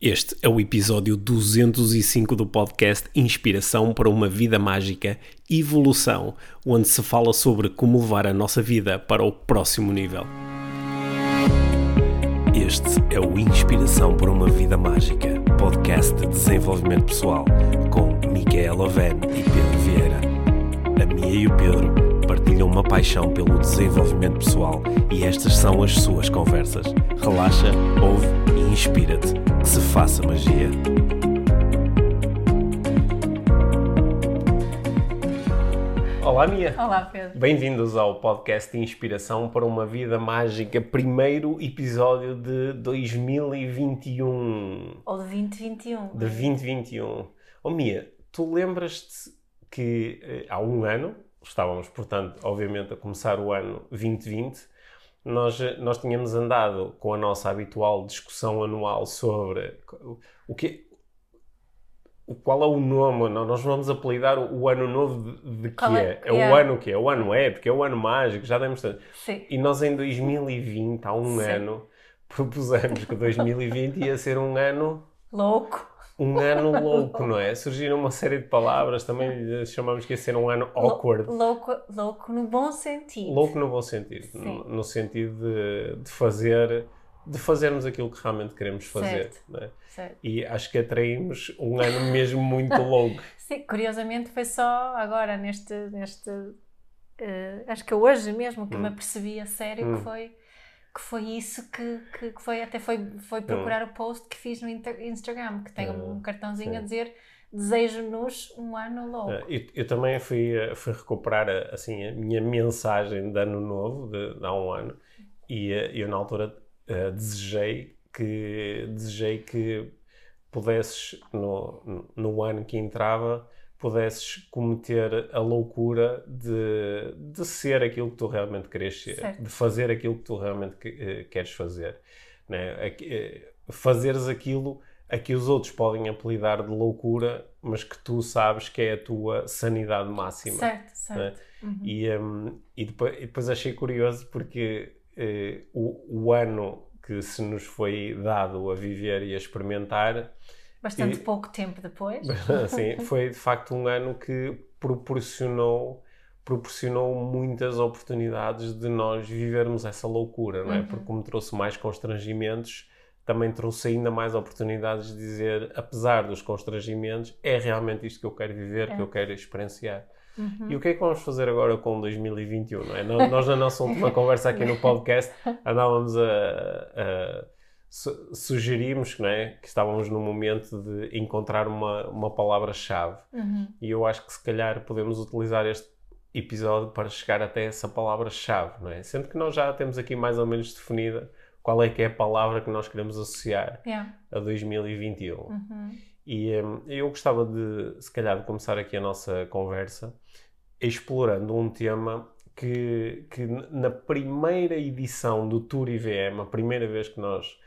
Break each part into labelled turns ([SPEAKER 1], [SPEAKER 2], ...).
[SPEAKER 1] Este é o episódio 205 do podcast Inspiração para uma Vida Mágica Evolução, onde se fala sobre como levar a nossa vida para o próximo nível. Este é o Inspiração para uma Vida Mágica, podcast de desenvolvimento pessoal, com Micaela Oven e Pedro Vieira. A Mia e o Pedro partilham uma paixão pelo desenvolvimento pessoal e estas são as suas conversas. Relaxa, ouve e inspira-te. Que se faça magia. Olá, Mia.
[SPEAKER 2] Olá, Pedro.
[SPEAKER 1] Bem-vindos ao podcast Inspiração para uma Vida Mágica, primeiro episódio de 2021.
[SPEAKER 2] Ou de 2021.
[SPEAKER 1] De 2021. Oh, Mia, tu lembras-te que eh, há um ano, estávamos, portanto, obviamente, a começar o ano 2020, nós, nós tínhamos andado com a nossa habitual discussão anual sobre o que qual é o nome? Não, nós vamos apelidar o, ano novo de, de que
[SPEAKER 2] Qual
[SPEAKER 1] é?
[SPEAKER 2] é?
[SPEAKER 1] É o ano que é? O ano épico, é o ano mágico, já demos tanto.
[SPEAKER 2] Sim.
[SPEAKER 1] E nós em 2020, há um
[SPEAKER 2] Sim.
[SPEAKER 1] ano, propusemos que 2020 ia ser um ano
[SPEAKER 2] Louco.
[SPEAKER 1] Um ano louco, não é? Surgiram uma série de palavras, também lhe chamamos que ia ser um ano awkward.
[SPEAKER 2] Lou- Louco, louco no bom sentido.
[SPEAKER 1] Louco no bom sentido, no, no sentido de, de fazer de fazermos aquilo que realmente queremos fazer.
[SPEAKER 2] Certo.
[SPEAKER 1] não é?
[SPEAKER 2] Certo.
[SPEAKER 1] E acho que atraímos um ano mesmo muito louco.
[SPEAKER 2] Sim, curiosamente foi só agora, neste. neste eh, acho que hoje mesmo que me apercebi a sério
[SPEAKER 1] Hum.
[SPEAKER 2] que foi. Que foi isso que, que, que foi, até foi, foi procurar o post que fiz no Instagram, que tem
[SPEAKER 1] Hum,
[SPEAKER 2] um cartãozinho
[SPEAKER 1] sim.
[SPEAKER 2] a dizer desejo-nos um ano louco.
[SPEAKER 1] Eh, Eu, eu também fui, eh, fui recuperar assim, a minha mensagem de ano novo, de, de há um ano, e eu na altura eh, desejei que desejei que pudesses, no, no ano que entrava, pudesses cometer a loucura de, de ser aquilo que tu realmente queres ser,
[SPEAKER 2] Certo.
[SPEAKER 1] de fazer aquilo que tu realmente que- eh, queres fazer. Né? Eh, Fazeres aquilo a que os outros podem apelidar de loucura, mas que tu sabes que é a tua sanidade máxima.
[SPEAKER 2] Certo, certo. Uhum.
[SPEAKER 1] E, hum, e, depois, e depois achei curioso porque eh, o, o ano que se nos foi dado a viver e a experimentar,
[SPEAKER 2] Bastante
[SPEAKER 1] e-
[SPEAKER 2] pouco tempo depois.
[SPEAKER 1] assim, foi de facto um ano que proporcionou proporcionou muitas oportunidades de nós vivermos essa loucura, não é?
[SPEAKER 2] Uhum.
[SPEAKER 1] Porque como trouxe mais constrangimentos, também trouxe ainda mais oportunidades de dizer, apesar dos constrangimentos, é realmente isto que eu quero viver, que
[SPEAKER 2] É.
[SPEAKER 1] eu quero experienciar.
[SPEAKER 2] Uhum.
[SPEAKER 1] E o que é que vamos fazer agora com 2021? Não é? Nó- Nós, na nossa última conversa aqui no podcast, andávamos a. a su- sugerimos não é? que estávamos no momento de encontrar uma, uma palavra-chave.
[SPEAKER 2] Uhum.
[SPEAKER 1] E eu acho que se calhar podemos utilizar este episódio para chegar até essa palavra-chave, não é? Sendo que nós já temos aqui mais ou menos definida qual é que é a palavra que nós queremos associar
[SPEAKER 2] Yeah.
[SPEAKER 1] a 2021.
[SPEAKER 2] Uhum.
[SPEAKER 1] E hum, eu gostava de, se calhar, de começar aqui a nossa conversa explorando um tema que, que na primeira edição do Tour IVM, a primeira vez que nós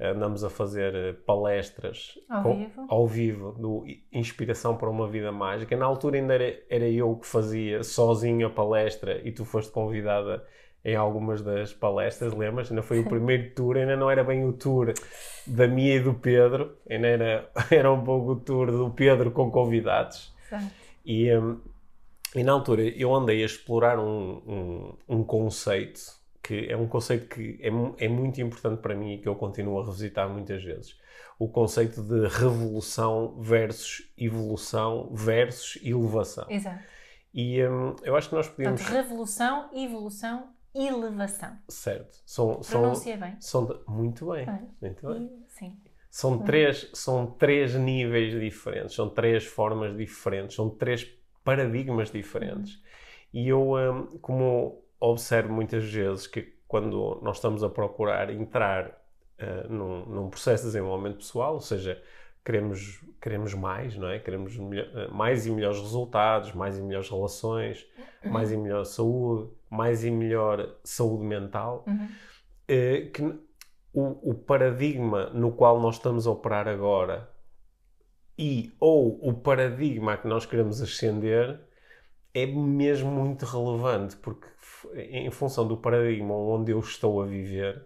[SPEAKER 1] andamos a fazer eh, palestras
[SPEAKER 2] Ao
[SPEAKER 1] com-
[SPEAKER 2] vivo.
[SPEAKER 1] ao vivo do Inspiração para uma Vida Mágica, na altura ainda era, era eu que fazia sozinho a palestra e tu foste convidada em algumas das palestras, lembras? Ainda foi o primeiro tour, ainda não era bem o tour da minha e do Pedro, ainda era, era um pouco o tour do Pedro com convidados.
[SPEAKER 2] Certo.
[SPEAKER 1] E, hum, e na altura eu andei a explorar um, um, um conceito que é um conceito que é, é muito importante para mim e que eu continuo a revisitar muitas vezes. O conceito de revolução versus evolução versus elevação.
[SPEAKER 2] Exato.
[SPEAKER 1] E hum, eu acho que nós podíamos.
[SPEAKER 2] Portanto, revolução, evolução, elevação.
[SPEAKER 1] Certo. São, são,
[SPEAKER 2] Pronuncia bem.
[SPEAKER 1] são muito bem. Muito bem.
[SPEAKER 2] Sim.
[SPEAKER 1] São três, são três níveis diferentes, são três formas diferentes, são três paradigmas diferentes. E eu, hum, como observo muitas vezes que quando nós estamos a procurar entrar ah, num, num processo de desenvolvimento pessoal, ou seja, queremos, queremos mais, não é? Queremos melhor- ah, mais e melhores resultados, mais e melhores relações, mais e melhor saúde, mais e melhor saúde mental,
[SPEAKER 2] Uhum.
[SPEAKER 1] eh, que o, o paradigma no qual nós estamos a operar agora e ou o paradigma a que nós queremos ascender é mesmo muito relevante porque em função do paradigma onde eu estou a viver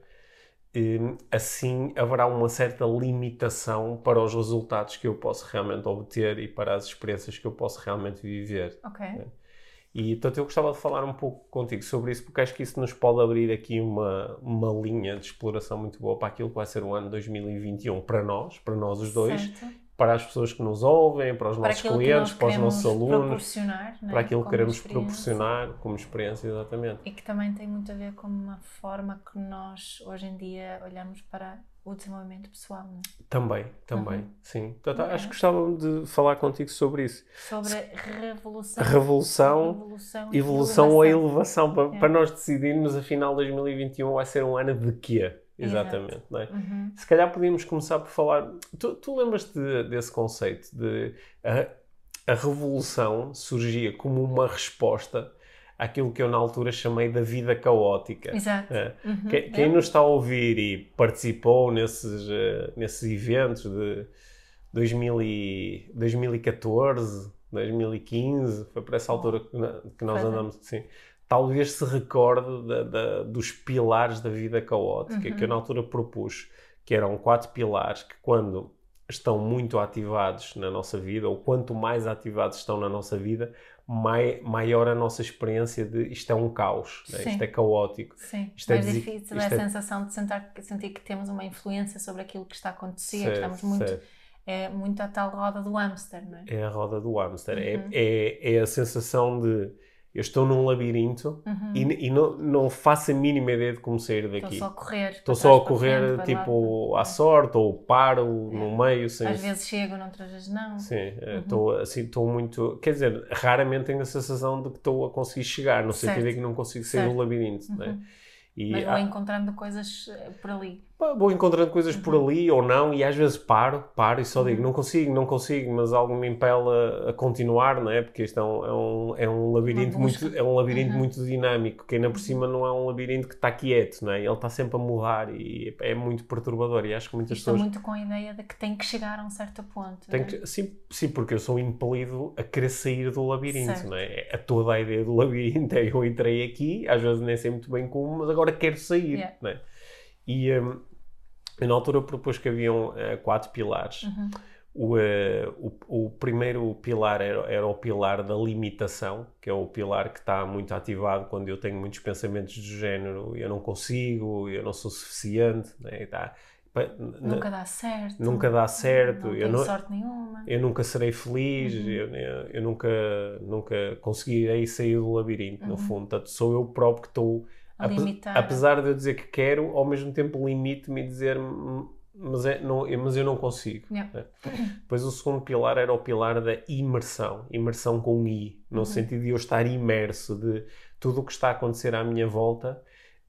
[SPEAKER 1] hum, assim haverá uma certa limitação para os resultados que eu posso realmente obter e para as experiências que eu posso realmente viver.
[SPEAKER 2] Ok.
[SPEAKER 1] E portanto eu gostava de falar um pouco contigo sobre isso, porque acho que isso nos pode abrir aqui uma, uma linha de exploração muito boa para aquilo que vai ser o ano 2021 para nós, para nós os dois,
[SPEAKER 2] Certo.
[SPEAKER 1] Para as pessoas que nos ouvem, para os
[SPEAKER 2] Para
[SPEAKER 1] nossos clientes, para os nossos alunos,
[SPEAKER 2] é?
[SPEAKER 1] para aquilo que queremos proporcionar como experiência, exatamente.
[SPEAKER 2] E que também tem muito a ver com uma forma que nós hoje em dia olhamos para o desenvolvimento pessoal, não é?
[SPEAKER 1] Também, também,
[SPEAKER 2] Uhum.
[SPEAKER 1] sim. Portanto,
[SPEAKER 2] Ok.
[SPEAKER 1] acho que gostava de falar contigo sobre isso.
[SPEAKER 2] Sobre a revolução.
[SPEAKER 1] Revolução,
[SPEAKER 2] evolução,
[SPEAKER 1] ou
[SPEAKER 2] elevação.
[SPEAKER 1] elevação, para,
[SPEAKER 2] É.
[SPEAKER 1] para nós decidirmos, afinal, 2021 vai ser um ano de quê? Exatamente, não é?
[SPEAKER 2] Uhum.
[SPEAKER 1] Se calhar podíamos começar por falar. Tu, tu lembras-te de- desse conceito de a, a revolução surgia como uma resposta àquilo que eu na altura chamei da vida caótica.
[SPEAKER 2] Exato.
[SPEAKER 1] É.
[SPEAKER 2] Uhum.
[SPEAKER 1] Quem, quem
[SPEAKER 2] É.
[SPEAKER 1] nos está a ouvir e participou nesses, eh, nesses eventos de 2000 e 2014, 2015, foi por essa altura que, que nós
[SPEAKER 2] Foi.
[SPEAKER 1] andamos assim. Talvez se recorde da- da- dos pilares da vida caótica
[SPEAKER 2] Uhum.
[SPEAKER 1] que eu na altura propus, que eram quatro pilares que quando estão muito ativados na nossa vida, ou quanto mais ativados estão na nossa vida, mai- maior a nossa experiência de isto é um caos, né? Isto é caótico.
[SPEAKER 2] Sim,
[SPEAKER 1] Isto é
[SPEAKER 2] mais
[SPEAKER 1] desi-
[SPEAKER 2] difícil
[SPEAKER 1] isto
[SPEAKER 2] é
[SPEAKER 1] é-
[SPEAKER 2] a sensação de sentar, sentir que temos uma influência sobre aquilo que está a acontecer,
[SPEAKER 1] Certo,
[SPEAKER 2] estamos muito,
[SPEAKER 1] certo.
[SPEAKER 2] é, muito à tal roda do hamster, não é?
[SPEAKER 1] É a roda do hamster. É-
[SPEAKER 2] Uhum.
[SPEAKER 1] É, é, a sensação de eu estou num labirinto
[SPEAKER 2] Uhum.
[SPEAKER 1] e, e não, não faço a mínima ideia de como sair
[SPEAKER 2] Estou
[SPEAKER 1] daqui.
[SPEAKER 2] só a correr.
[SPEAKER 1] Estou só a correr
[SPEAKER 2] frente,
[SPEAKER 1] tipo
[SPEAKER 2] lá,
[SPEAKER 1] à sorte ou paro no meio sem.
[SPEAKER 2] Às vezes chego, noutras vezes não.
[SPEAKER 1] Sim, eh,
[SPEAKER 2] Uhum.
[SPEAKER 1] estou assim, estou muito. Quer dizer, raramente tenho a sensação de que estou a conseguir chegar, no sentido
[SPEAKER 2] Certo.
[SPEAKER 1] de que não consigo sair
[SPEAKER 2] Certo.
[SPEAKER 1] do labirinto. né?
[SPEAKER 2] Uhum.
[SPEAKER 1] E
[SPEAKER 2] Mas vou
[SPEAKER 1] há-
[SPEAKER 2] encontrando coisas eh, por ali.
[SPEAKER 1] Pá, Vou encontrando coisas por
[SPEAKER 2] Uhum.
[SPEAKER 1] ali ou não, e às vezes paro, paro e só digo, não consigo, não consigo, mas algo me impela a continuar, não é? Porque isto é um, é um, é um labirinto, muito, é um labirinto
[SPEAKER 2] Uhum.
[SPEAKER 1] muito dinâmico, que ainda por cima não é um labirinto que está quieto, não é? Ele está sempre a mudar e é muito perturbador. E acho que muitas
[SPEAKER 2] estou
[SPEAKER 1] pessoas.
[SPEAKER 2] muito com a ideia de que tem que chegar a um certo ponto.
[SPEAKER 1] têm
[SPEAKER 2] não é?
[SPEAKER 1] que, sim, sim, porque eu sou impelido a querer sair do labirinto,
[SPEAKER 2] Certo.
[SPEAKER 1] não é? É- A toda a ideia do labirinto é eu entrei aqui, às vezes nem sei muito bem como, mas agora quero sair,
[SPEAKER 2] Yeah.
[SPEAKER 1] não é? E hum, eu na altura propus que haviam eh, quatro pilares.
[SPEAKER 2] Uhum.
[SPEAKER 1] O, eh, o, o primeiro pilar era, era o pilar da limitação, que é o pilar que está muito ativado quando eu tenho muitos pensamentos do género eu não consigo, eu não sou suficiente, né? Tá-
[SPEAKER 2] Nunca dá certo.
[SPEAKER 1] nunca dá certo,
[SPEAKER 2] Não
[SPEAKER 1] eu
[SPEAKER 2] tenho
[SPEAKER 1] não-
[SPEAKER 2] sorte nenhuma.
[SPEAKER 1] eu nunca serei feliz,
[SPEAKER 2] Uhum.
[SPEAKER 1] eu, eu, nunca, nunca conseguirei sair do labirinto, no
[SPEAKER 2] Uhum.
[SPEAKER 1] fundo. Portanto, sou eu próprio que estou,
[SPEAKER 2] limitar.
[SPEAKER 1] apesar de eu dizer que quero, ao mesmo tempo limite-me e dizer "Hum, mas, é, não, mas eu não consigo.
[SPEAKER 2] Yeah.
[SPEAKER 1] né? Depois o segundo pilar era o pilar da imersão, imersão com I, no
[SPEAKER 2] Uhum.
[SPEAKER 1] sentido de eu estar imerso, de tudo o que está a acontecer à minha volta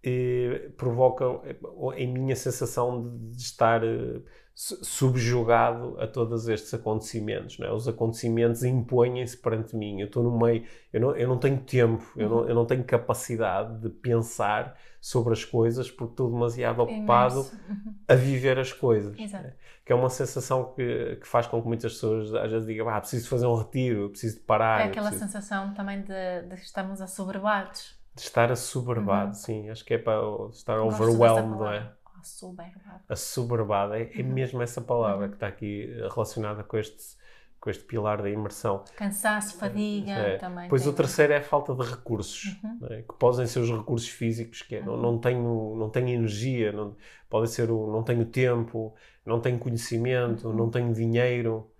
[SPEAKER 1] eh, provoca eh, em mim a sensação de, de estar eh, su- subjugado a todos estes acontecimentos. Não é? Os acontecimentos impõem-se perante mim. Eu estou no meio, eu não, eu não tenho tempo, eu,
[SPEAKER 2] Uhum.
[SPEAKER 1] não, eu não tenho capacidade de pensar sobre as coisas porque estou demasiado ocupado
[SPEAKER 2] Imerso. Uhum.
[SPEAKER 1] a viver as coisas. Né? Que é uma sensação que, que faz com que muitas pessoas às vezes digam: ah, preciso fazer um retiro, preciso de parar.
[SPEAKER 2] É
[SPEAKER 1] eu
[SPEAKER 2] aquela
[SPEAKER 1] preciso
[SPEAKER 2] sensação também de, de que estamos assoberbados.
[SPEAKER 1] De estar assoberbado,
[SPEAKER 2] Uhum.
[SPEAKER 1] sim. Acho que é para estar
[SPEAKER 2] Gosto
[SPEAKER 1] overwhelmed, não é?
[SPEAKER 2] Assoberbado.
[SPEAKER 1] Assoberbado, é, é
[SPEAKER 2] Uhum.
[SPEAKER 1] mesmo essa palavra
[SPEAKER 2] Uhum.
[SPEAKER 1] que está aqui relacionada com este, com este pilar da imersão.
[SPEAKER 2] Cansaço, fadiga
[SPEAKER 1] É.
[SPEAKER 2] também.
[SPEAKER 1] Pois
[SPEAKER 2] tem-
[SPEAKER 1] o terceiro é a falta de recursos,
[SPEAKER 2] Uhum.
[SPEAKER 1] não é? que podem ser os recursos físicos, que é, não,
[SPEAKER 2] Uhum.
[SPEAKER 1] não, tenho, não tenho energia, não, pode ser o não tenho tempo, não tenho conhecimento,
[SPEAKER 2] Uhum.
[SPEAKER 1] não tenho dinheiro,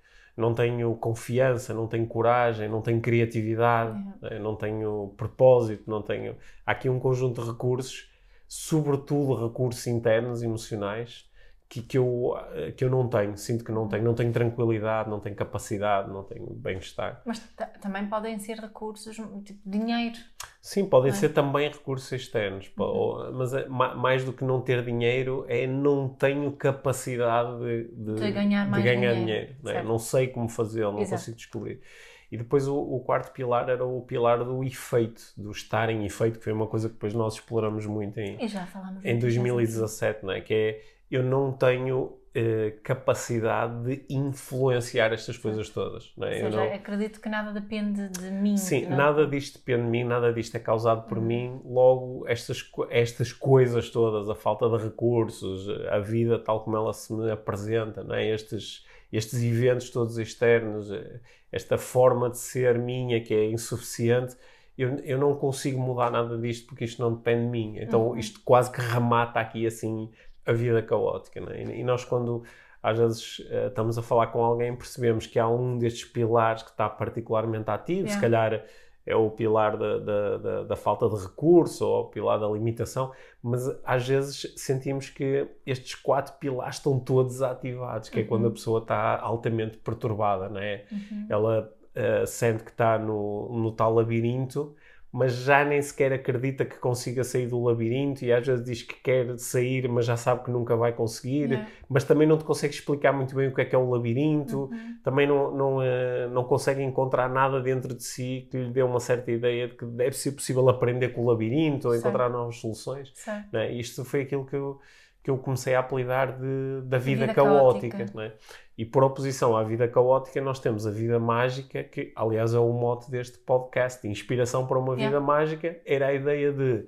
[SPEAKER 1] não tenho confiança, não tenho coragem, não tenho criatividade, não é? não tenho propósito, não tenho... Há aqui um conjunto de recursos, sobretudo recursos internos, emocionais, que, que, eu, eh, que eu não tenho, sinto que não tenho. Não tenho tranquilidade, não tenho capacidade, não tenho bem-estar.
[SPEAKER 2] Mas ta- também podem ser recursos, tipo dinheiro.
[SPEAKER 1] Sim, podem
[SPEAKER 2] é?
[SPEAKER 1] ser também recursos externos,
[SPEAKER 2] Uhum.
[SPEAKER 1] mas é ma- mais do que não ter dinheiro é não tenho capacidade de, de-
[SPEAKER 2] De ganhar
[SPEAKER 1] de ganhar
[SPEAKER 2] dinheiro,
[SPEAKER 1] dinheiro. não, é?
[SPEAKER 2] certo.
[SPEAKER 1] Não sei como fazê-lo, não
[SPEAKER 2] Exato.
[SPEAKER 1] consigo descobrir. E depois o, o quarto pilar era o pilar do efeito, do estar em efeito, que foi uma coisa que depois nós exploramos muito em,
[SPEAKER 2] E já falámos
[SPEAKER 1] em
[SPEAKER 2] muitas vezes
[SPEAKER 1] 2017, não é? Que é eu não tenho eh, capacidade de influenciar estas coisas todas. Não é?
[SPEAKER 2] Ou seja,
[SPEAKER 1] não-
[SPEAKER 2] acredito que nada depende de mim.
[SPEAKER 1] Sim,
[SPEAKER 2] não-
[SPEAKER 1] nada disto depende de mim, nada disto é causado por
[SPEAKER 2] Uhum.
[SPEAKER 1] mim. Logo, estas, estas coisas todas, a falta de recursos, a vida tal como ela se me apresenta, não é? estes, estes eventos todos externos, eh, esta forma de ser minha que é insuficiente, eu, eu não consigo mudar nada disto porque isto não depende de mim. Então,
[SPEAKER 2] Uhum.
[SPEAKER 1] isto quase que remata aqui assim a vida caótica. Não é? E nós, quando às vezes eh, estamos a falar com alguém, percebemos que há um destes pilares que está particularmente ativo, se
[SPEAKER 2] Yeah.
[SPEAKER 1] calhar é o pilar da, da, da- da falta de recurso ou o pilar da limitação, mas às vezes sentimos que estes quatro pilares estão todos ativados, que é
[SPEAKER 2] Uhum.
[SPEAKER 1] quando a pessoa está altamente perturbada, não é?
[SPEAKER 2] Uhum.
[SPEAKER 1] Ela eh, sente que está no, no tal labirinto, mas já nem sequer acredita que consiga sair do labirinto e às vezes diz que quer sair, mas já sabe que nunca vai conseguir,
[SPEAKER 2] Yeah.
[SPEAKER 1] mas também não te consegue explicar muito bem o que é que é um labirinto,
[SPEAKER 2] Uhum.
[SPEAKER 1] também não, não, eh, não consegue encontrar nada dentro de si que lhe dê uma certa ideia de que deve ser possível aprender com o labirinto ou encontrar novas soluções.
[SPEAKER 2] Certo.
[SPEAKER 1] não é? Isto foi aquilo que eu, que eu comecei a apelidar de, da vida,
[SPEAKER 2] vida
[SPEAKER 1] caótica.
[SPEAKER 2] caótica.
[SPEAKER 1] não é? E por oposição à vida caótica, nós temos a vida mágica, que aliás é o mote deste podcast, inspiração para uma vida
[SPEAKER 2] Yeah.
[SPEAKER 1] mágica, era a ideia de,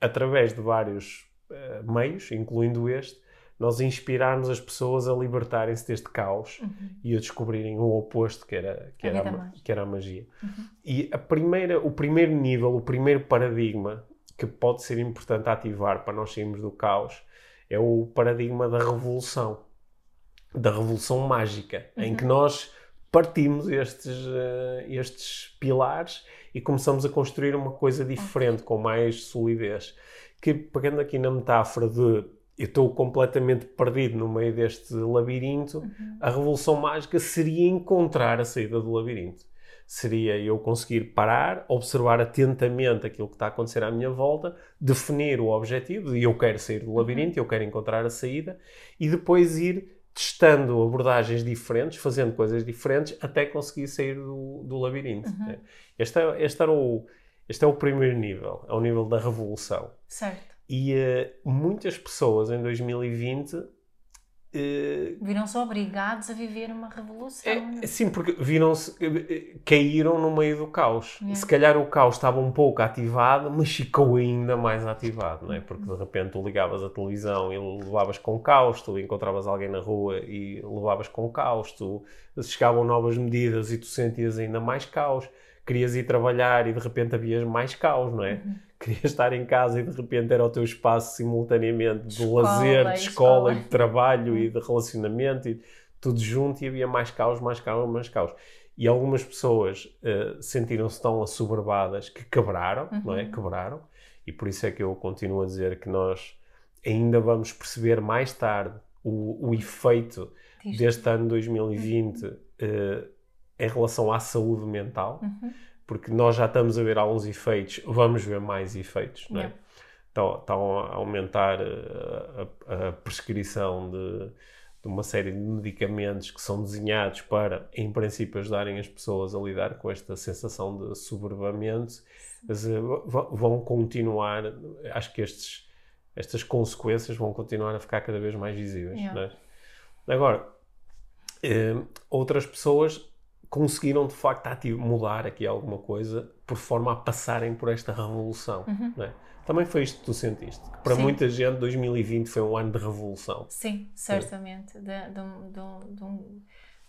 [SPEAKER 1] através de vários eh, meios, incluindo este, nós inspirarmos as pessoas a libertarem-se deste caos
[SPEAKER 2] Uhum.
[SPEAKER 1] e a descobrirem o oposto que era, que
[SPEAKER 2] A
[SPEAKER 1] era,
[SPEAKER 2] mágica.
[SPEAKER 1] que era a magia.
[SPEAKER 2] Uhum.
[SPEAKER 1] E a primeira, o primeiro nível, o primeiro paradigma que pode ser importante ativar para nós sairmos do caos é o paradigma da revolução, da revolução mágica, em
[SPEAKER 2] Uhum.
[SPEAKER 1] que nós partimos estes, eh, estes pilares e começamos a construir uma coisa diferente, com mais solidez. Que, pegando aqui na metáfora de eu estou completamente perdido no meio deste labirinto,
[SPEAKER 2] Uhum.
[SPEAKER 1] a revolução mágica seria encontrar a saída do labirinto. Seria eu conseguir parar, observar atentamente aquilo que está a acontecer à minha volta, definir o objetivo, e eu quero sair do labirinto, eu quero encontrar a saída, e depois ir testando abordagens diferentes, fazendo coisas diferentes, até conseguir sair do, do labirinto.
[SPEAKER 2] Uhum.
[SPEAKER 1] né? Este, é, este, era o, este é o primeiro nível, é o nível da revolução.
[SPEAKER 2] Certo.
[SPEAKER 1] E eh, muitas pessoas em 2020 eh,
[SPEAKER 2] Viram-se obrigados a viver uma revolução. não
[SPEAKER 1] é, sim, porque viram-se, eh, caíram no meio do caos.
[SPEAKER 2] Yeah.
[SPEAKER 1] Se calhar o caos estava um pouco ativado, mas ficou ainda mais ativado, não é? Porque de repente tu ligavas a televisão e levavas com caos, tu encontravas alguém na rua e levavas com caos, tu chegavam novas medidas e tu sentias ainda mais caos. Querias ir trabalhar e de repente havias mais caos, não é?
[SPEAKER 2] Uhum.
[SPEAKER 1] Querias estar em casa e de repente era o teu espaço simultaneamente de,
[SPEAKER 2] escola
[SPEAKER 1] lazer, de escola,
[SPEAKER 2] escola.
[SPEAKER 1] e de trabalho e de relacionamento e tudo junto e havia mais caos, mais caos, mais caos. E algumas pessoas eh, sentiram-se tão assoberbadas que quebraram, não é?
[SPEAKER 2] Uhum.
[SPEAKER 1] Quebraram. E por isso é que eu continuo a dizer que nós ainda vamos perceber mais tarde o, o efeito
[SPEAKER 2] Diz-
[SPEAKER 1] deste ano 2020 eh, em relação à saúde mental
[SPEAKER 2] Uhum.
[SPEAKER 1] Porque nós já estamos a ver alguns efeitos, vamos ver mais efeitos, não é?
[SPEAKER 2] Yeah.
[SPEAKER 1] Estão, estão a aumentar eh, a, a prescrição de, de uma série de medicamentos que são desenhados para, em princípio, ajudarem as pessoas a lidar com esta sensação de soberbamento, mas eh, vão continuar, acho que estes, estas consequências vão continuar a ficar cada vez mais visíveis,
[SPEAKER 2] Yeah.
[SPEAKER 1] é? Agora, eh, outras pessoas conseguiram de facto mudar aqui alguma coisa por forma a passarem por esta revolução.
[SPEAKER 2] Uhum.
[SPEAKER 1] é? Também foi isto que tu sentiste. Que para
[SPEAKER 2] Sim.
[SPEAKER 1] muita gente 2020 foi um ano de revolução.
[SPEAKER 2] Sim, certamente. De, de, um- de, um- de um-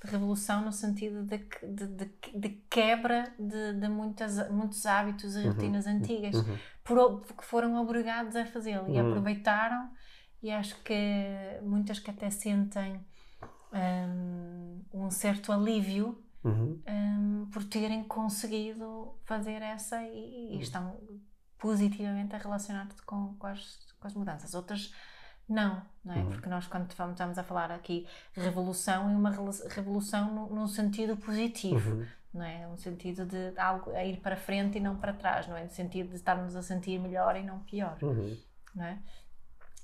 [SPEAKER 2] revolução no sentido de, que- de, de, de quebra de, muitas, muitos hábitos e rotinas antigas
[SPEAKER 1] Uhum.
[SPEAKER 2] por, que foram obrigados a fazê-lo e
[SPEAKER 1] Uhum.
[SPEAKER 2] aproveitaram e acho que muitas que até sentem hum, um certo alívio
[SPEAKER 1] Uhum.
[SPEAKER 2] hum, por terem conseguido fazer essa e, e estão positivamente a relacionar-te com, com, as, com as mudanças. Outras não, não é?
[SPEAKER 1] Uhum.
[SPEAKER 2] Porque nós quando estamos a falar aqui revolução é uma revolução no, num sentido positivo,
[SPEAKER 1] Uhum.
[SPEAKER 2] não é? Um sentido de algo a ir para frente e não para trás, não é? No sentido de estarmos a sentir melhor e não pior,
[SPEAKER 1] Uhum.
[SPEAKER 2] não é?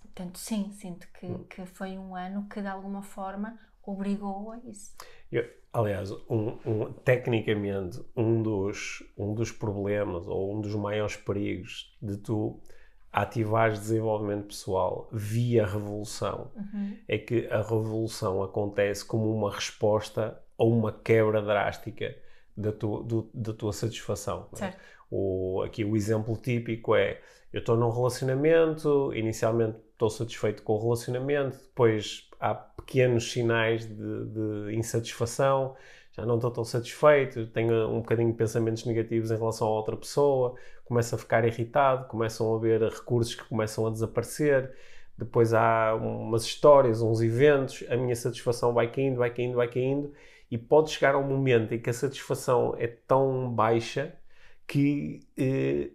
[SPEAKER 2] Portanto, sim, sinto que, que foi um ano que de alguma forma obrigou a isso.
[SPEAKER 1] Eu- aliás, um- um- tecnicamente, um dos, um dos problemas ou um dos maiores perigos de tu ativares desenvolvimento pessoal via revolução,
[SPEAKER 2] Uhum.
[SPEAKER 1] é que a revolução acontece como uma resposta a uma quebra drástica da tua, do- da tua satisfação. é?
[SPEAKER 2] Certo.
[SPEAKER 1] O, aqui o exemplo típico é: eu estou num relacionamento, inicialmente estou satisfeito com o relacionamento, depois há pequenos sinais de, de insatisfação, já não estou tão satisfeito, tenho um bocadinho de pensamentos negativos em relação a outra pessoa, começo a ficar irritado, começam a haver recursos que começam a desaparecer. Depois há umas histórias, uns eventos, a minha satisfação vai caindo, vai caindo, vai caindo, e pode chegar um momento em que a satisfação é tão baixa que eh,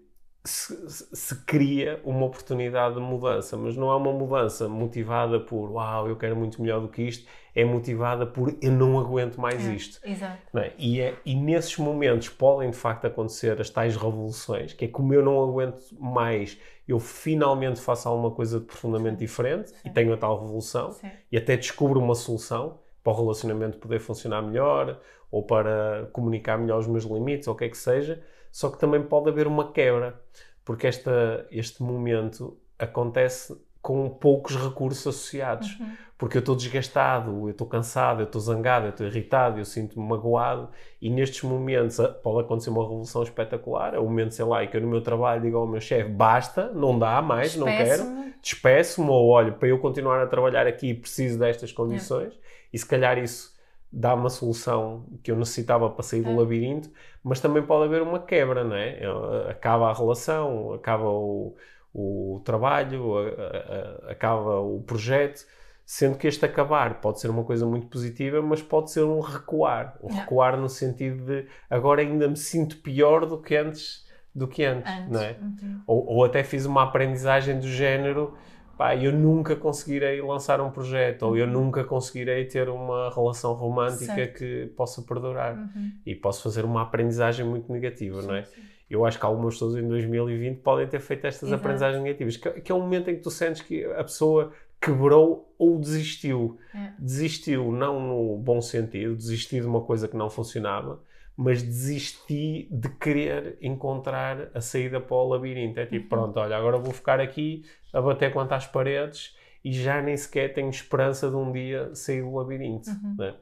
[SPEAKER 1] se, se- cria uma oportunidade de mudança, mas não é uma mudança motivada por uau, eu quero muito melhor do que isto, é motivada por eu não aguento mais
[SPEAKER 2] É,
[SPEAKER 1] isto.
[SPEAKER 2] Exato.
[SPEAKER 1] é? E, é- e nesses momentos podem de facto acontecer as tais revoluções, que é como eu não aguento mais, eu finalmente faço alguma coisa de profundamente diferente e
[SPEAKER 2] Sim.
[SPEAKER 1] tenho a tal revolução
[SPEAKER 2] Sim.
[SPEAKER 1] e até descubro uma solução para o relacionamento poder funcionar melhor ou para comunicar melhor os meus limites ou o que é que seja, só que também pode haver uma quebra, porque esta, este momento acontece com poucos recursos associados,
[SPEAKER 2] Uhum.
[SPEAKER 1] porque eu estou desgastado, eu estou cansado, eu estou zangado, eu estou irritado, eu sinto-me magoado. E nestes momentos ah, pode acontecer uma revolução espetacular, é o momento, sei lá, em que eu no meu trabalho digo ao meu chefe, basta, não dá mais, não quero,
[SPEAKER 2] Despeço-me.
[SPEAKER 1] ou olho, para eu continuar a trabalhar aqui preciso destas condições. E se calhar isso dá uma solução que eu necessitava para sair do labirinto, mas também pode haver uma quebra, não é? Eh, Acaba a relação, acaba o, o trabalho, a- a- acaba o projeto, sendo que este acabar pode ser uma coisa muito positiva, mas pode ser um recuar, um recuar no sentido de agora ainda me sinto pior do que antes, do que antes,
[SPEAKER 2] Antes.
[SPEAKER 1] não é?
[SPEAKER 2] Uhum.
[SPEAKER 1] Ou, ou até fiz uma aprendizagem do género, pá, eu nunca conseguirei lançar um projeto, ou eu nunca conseguirei ter uma relação romântica
[SPEAKER 2] Uhum. Certo.
[SPEAKER 1] que possa perdurar.
[SPEAKER 2] Uhum.
[SPEAKER 1] E posso fazer uma aprendizagem muito negativa, não é?
[SPEAKER 2] Sim, sim.
[SPEAKER 1] Eu acho que algumas pessoas em 2020 podem ter feito estas
[SPEAKER 2] Exato.
[SPEAKER 1] aprendizagens negativas, que, que é um momento em que tu sentes que a pessoa quebrou ou desistiu.
[SPEAKER 2] É.
[SPEAKER 1] Desistiu, não no bom sentido, desisti de uma coisa que não funcionava, mas desisti de querer encontrar a saída para o labirinto. É tipo,
[SPEAKER 2] Uhum.
[SPEAKER 1] pronto, olha, agora vou ficar aqui a bater contra as paredes e já nem sequer tenho esperança de um dia sair do labirinto.
[SPEAKER 2] Uhum.
[SPEAKER 1] né?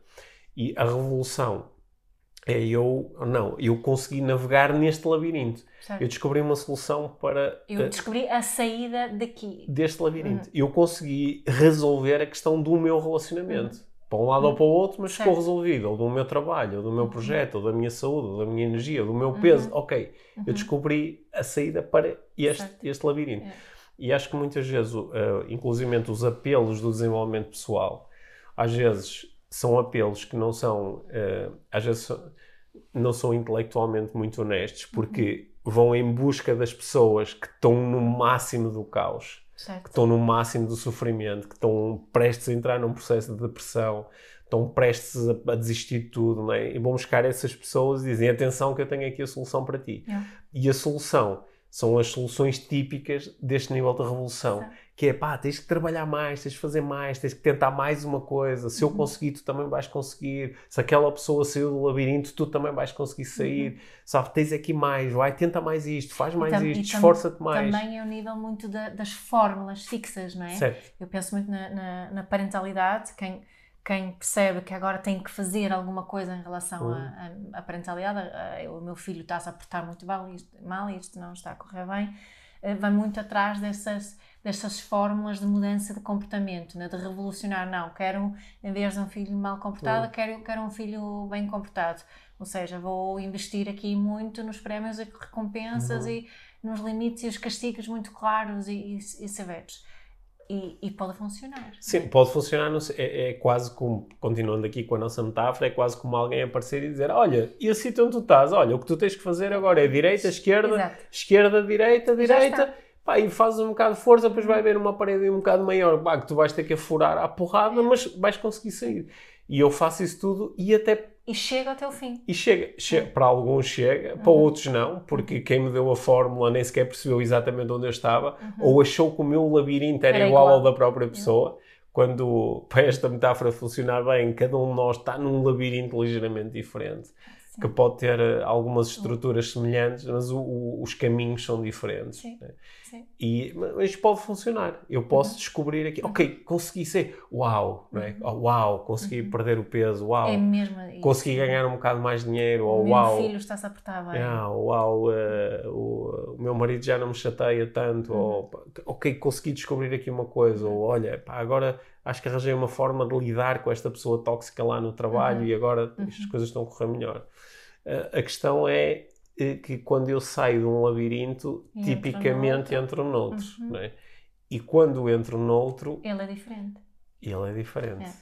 [SPEAKER 1] E a revolução é eu, não, eu consegui navegar neste labirinto.
[SPEAKER 2] Certo.
[SPEAKER 1] Eu descobri uma solução para
[SPEAKER 2] Eu descobri a saída daqui.
[SPEAKER 1] deste labirinto.
[SPEAKER 2] Uhum.
[SPEAKER 1] Eu consegui resolver a questão do meu relacionamento. Para um lado ou para o outro, mas ficou
[SPEAKER 2] Uhum.
[SPEAKER 1] Resolvido. Ou do meu trabalho, ou do meu
[SPEAKER 2] Uhum.
[SPEAKER 1] projeto, ou da minha saúde, ou da minha energia, ou do meu peso. Ok,
[SPEAKER 2] Uhum.
[SPEAKER 1] eu descobri a saída para este,
[SPEAKER 2] Certo.
[SPEAKER 1] este labirinto.
[SPEAKER 2] É.
[SPEAKER 1] E acho que muitas vezes, uh, inclusive os apelos do desenvolvimento pessoal, às vezes são apelos que não são, uh, às vezes são- não são intelectualmente muito honestos, porque vão em busca das pessoas que estão no máximo do caos que
[SPEAKER 2] Certo.
[SPEAKER 1] estão no máximo do sofrimento, que estão prestes a entrar num processo de depressão, estão prestes a, a desistir de tudo, é? E vão buscar essas pessoas e dizem: atenção, que eu tenho aqui a solução para ti.
[SPEAKER 2] Yeah.
[SPEAKER 1] E a solução são as soluções típicas deste nível de revolução.
[SPEAKER 2] Certo.
[SPEAKER 1] Que é pá, tens que trabalhar mais, tens que fazer mais, tens que tentar mais uma coisa. Se eu
[SPEAKER 2] Uhum.
[SPEAKER 1] conseguir, tu também vais conseguir. Se aquela pessoa saiu do labirinto, tu também vais conseguir sair. Sabe, tens aqui mais, vai, tenta mais isto, faz mais
[SPEAKER 2] Uhum.
[SPEAKER 1] isto, esforça-te mais.
[SPEAKER 2] Também é o nível muito da- das fórmulas fixas, não é?
[SPEAKER 1] Certo.
[SPEAKER 2] Eu penso muito na, na- na parentalidade, quem, quem percebe que agora tem que fazer alguma coisa em relação
[SPEAKER 1] Uhum.
[SPEAKER 2] à à parentalidade, a- a- o meu filho está-se a portar muito mal, isto, mal, isto não está a correr bem, eh, vai muito atrás dessas, dessas fórmulas de mudança de comportamento, né? de revolucionar, não, quero, em vez de um filho mal comportado, quero, quero um filho bem comportado. Ou seja, vou investir aqui muito nos prémios e recompensas
[SPEAKER 1] Uhum.
[SPEAKER 2] e nos limites e os castigos muito claros e, e, e severos. E, e pode funcionar.
[SPEAKER 1] Sim, pode funcionar, é, é quase como, continuando aqui com a nossa metáfora, é quase como alguém aparecer e dizer: Olha, e assim onde tu estás? Olha, o que tu tens que fazer agora é direita, esquerda,
[SPEAKER 2] Exato.
[SPEAKER 1] esquerda, direita, direita. Pá, e fazes um bocado de força, depois vai haver uma parede um bocado maior, pá, que tu vais ter que afurar à porrada, mas vais conseguir sair. E eu faço isso tudo e até
[SPEAKER 2] E chega até o fim.
[SPEAKER 1] e chega, che- para alguns chega, para outros não, porque quem me deu a fórmula nem sequer percebeu exatamente onde eu estava, ou achou que o meu labirinto era,
[SPEAKER 2] Era
[SPEAKER 1] igual,
[SPEAKER 2] igual.
[SPEAKER 1] ao da própria pessoa. Quando, para esta metáfora funcionar bem, cada um de nós está num labirinto ligeiramente diferente. Que pode ter eh, algumas estruturas semelhantes, mas o, o, os caminhos são diferentes.
[SPEAKER 2] Sim.
[SPEAKER 1] Né?
[SPEAKER 2] Sim.
[SPEAKER 1] E, mas pode funcionar. Eu posso
[SPEAKER 2] Uhum.
[SPEAKER 1] descobrir aqui, ok, consegui ser, uau, é? Oh, uau, consegui perder o peso, uau,
[SPEAKER 2] Uhum. É mesmo isso.
[SPEAKER 1] consegui ganhar um bocado mais dinheiro,
[SPEAKER 2] O
[SPEAKER 1] ou
[SPEAKER 2] meu
[SPEAKER 1] uau,
[SPEAKER 2] filho está-se a portar bem.
[SPEAKER 1] ah, uau, eh, o, o meu marido já não me chateia tanto,
[SPEAKER 2] Uhum.
[SPEAKER 1] ou ok, consegui descobrir aqui uma coisa, ou olha, pá, agora acho que arranjei uma forma de lidar com esta pessoa tóxica lá no trabalho
[SPEAKER 2] Uhum.
[SPEAKER 1] e agora as coisas estão a correr melhor. Eh, a questão é eh, que quando eu saio de um labirinto,
[SPEAKER 2] E entro
[SPEAKER 1] tipicamente
[SPEAKER 2] noutro.
[SPEAKER 1] entro noutro,
[SPEAKER 2] Uhum.
[SPEAKER 1] é? E quando entro noutro,
[SPEAKER 2] Ele é diferente.
[SPEAKER 1] ele é diferente.
[SPEAKER 2] É.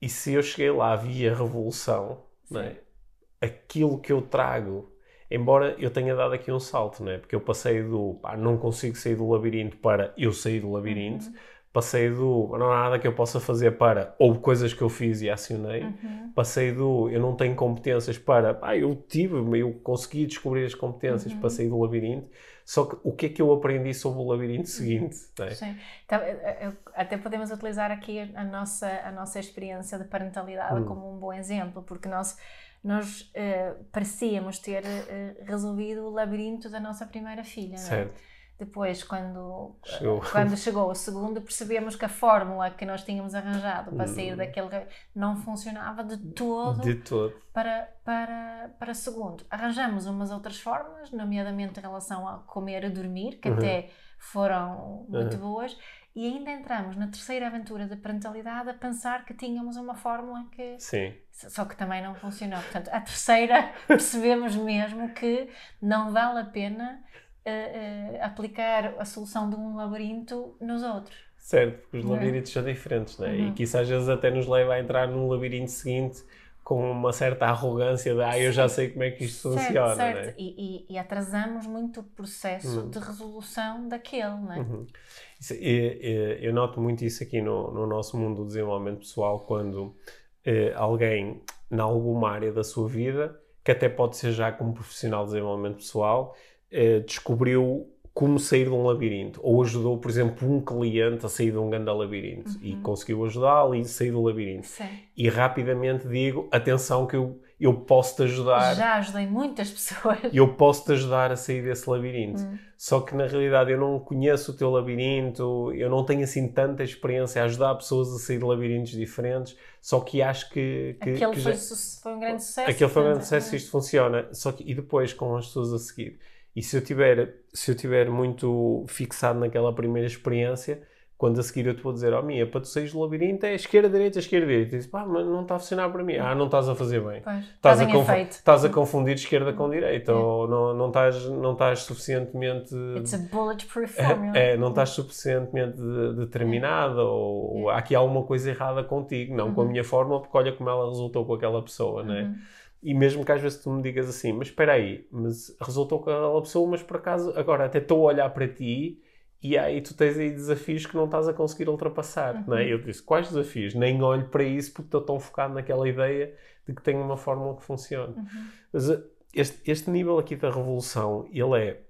[SPEAKER 1] E se eu cheguei lá via revolução, é? Aquilo que eu trago, embora eu tenha dado aqui um salto, não é? porque eu passei do pá, não consigo sair do labirinto para eu sair do labirinto,
[SPEAKER 2] Uhum.
[SPEAKER 1] Passei do não há nada que eu possa fazer para houve coisas que eu fiz e acionei,
[SPEAKER 2] Uhum.
[SPEAKER 1] passei do eu não tenho competências para pá, eu tive, eu consegui descobrir as competências
[SPEAKER 2] Uhum.
[SPEAKER 1] para sair do labirinto. Só que o que é que eu aprendi sobre o labirinto seguinte? não é?
[SPEAKER 2] Sim. Então, eu- eu- até podemos utilizar aqui a nossa, a nossa experiência de parentalidade
[SPEAKER 1] Hum.
[SPEAKER 2] como um bom exemplo, porque nós, nós eh, parecíamos ter eh, resolvido o labirinto da nossa primeira filha. não é? Depois, quando
[SPEAKER 1] Chegou.
[SPEAKER 2] quando chegou o segundo, percebemos que a fórmula que nós tínhamos arranjado para sair
[SPEAKER 1] Hum.
[SPEAKER 2] daquele não funcionava de todo
[SPEAKER 1] De todo.
[SPEAKER 2] para, para, para segundo. Arranjamos umas outras fórmulas, nomeadamente em relação a comer e dormir, que
[SPEAKER 1] Uhum.
[SPEAKER 2] até foram muito boas, e ainda entramos na terceira aventura da parentalidade a pensar que tínhamos uma fórmula que.
[SPEAKER 1] Sim.
[SPEAKER 2] Só que também não funcionou. Portanto, a terceira percebemos mesmo que não vale a pena eh, aplicar a solução de um labirinto nos outros.
[SPEAKER 1] Certo, porque os
[SPEAKER 2] é?
[SPEAKER 1] labirintos são diferentes, não é? E
[SPEAKER 2] Uhum.
[SPEAKER 1] que isso às vezes até nos leva a entrar num labirinto seguinte com uma certa arrogância de ah, eu já sei como é que isto
[SPEAKER 2] Certo,
[SPEAKER 1] funciona,
[SPEAKER 2] certo.
[SPEAKER 1] não é?
[SPEAKER 2] E, e- e atrasamos muito o processo
[SPEAKER 1] Uhum.
[SPEAKER 2] de resolução daquele, não é?
[SPEAKER 1] Uhum. Isso- e- e- eu noto muito isso aqui no, no nosso mundo do desenvolvimento pessoal, quando eh, alguém, em alguma área da sua vida, que até pode ser já como profissional de desenvolvimento pessoal, eh, descobriu como sair de um labirinto, ou ajudou, por exemplo, um cliente a sair de um grande labirinto e
[SPEAKER 2] Uhum.
[SPEAKER 1] conseguiu ajudá-lo e sair do labirinto.
[SPEAKER 2] Sim.
[SPEAKER 1] E rapidamente digo: atenção, que eu, eu posso te ajudar,
[SPEAKER 2] Já ajudei muitas pessoas.
[SPEAKER 1] eu posso te ajudar a sair desse labirinto.
[SPEAKER 2] Hum.
[SPEAKER 1] Só que na realidade eu não conheço o teu labirinto, eu não tenho assim tanta experiência a ajudar pessoas a sair de labirintos diferentes. Só que acho que, que,
[SPEAKER 2] Aquele
[SPEAKER 1] que
[SPEAKER 2] foi,
[SPEAKER 1] já-
[SPEAKER 2] foi um grande sucesso.
[SPEAKER 1] aquele foi um grande sucesso e isto funciona. Só que, e depois com as pessoas a seguir. E se eu tiver, se eu tiver muito fixado naquela primeira experiência, quando a seguir eu te vou dizer, oh Mia, para tu sair do labirinto é esquerda, direita, esquerda, direita. E diz, pá, mas não está a funcionar para mim. Ah, não estás a fazer bem.
[SPEAKER 2] Pois,
[SPEAKER 1] Estás a, confu- estás a confundir esquerda com direita,
[SPEAKER 2] É.
[SPEAKER 1] ou não, não, estás, não estás suficientemente.
[SPEAKER 2] It's a bulletproof formula.
[SPEAKER 1] É, é, não estás suficientemente de- determinada, ou, ou há aqui alguma coisa errada contigo, não com a
[SPEAKER 2] Uhum.
[SPEAKER 1] minha fórmula, porque olha como ela resultou com aquela pessoa, não é?
[SPEAKER 2] Uhum.
[SPEAKER 1] E mesmo que às vezes tu me digas assim, mas espera aí, mas resultou com aquela pessoa, mas por acaso agora até estou a olhar para ti e aí tu tens aí desafios que não estás a conseguir ultrapassar, não é?
[SPEAKER 2] Uhum.
[SPEAKER 1] Eu disse, quais desafios? Nem olho para isso porque estou tão focado naquela ideia de que tenho uma fórmula que funcione.
[SPEAKER 2] Uhum.
[SPEAKER 1] Mas uh, este, este nível aqui da revolução, ele é,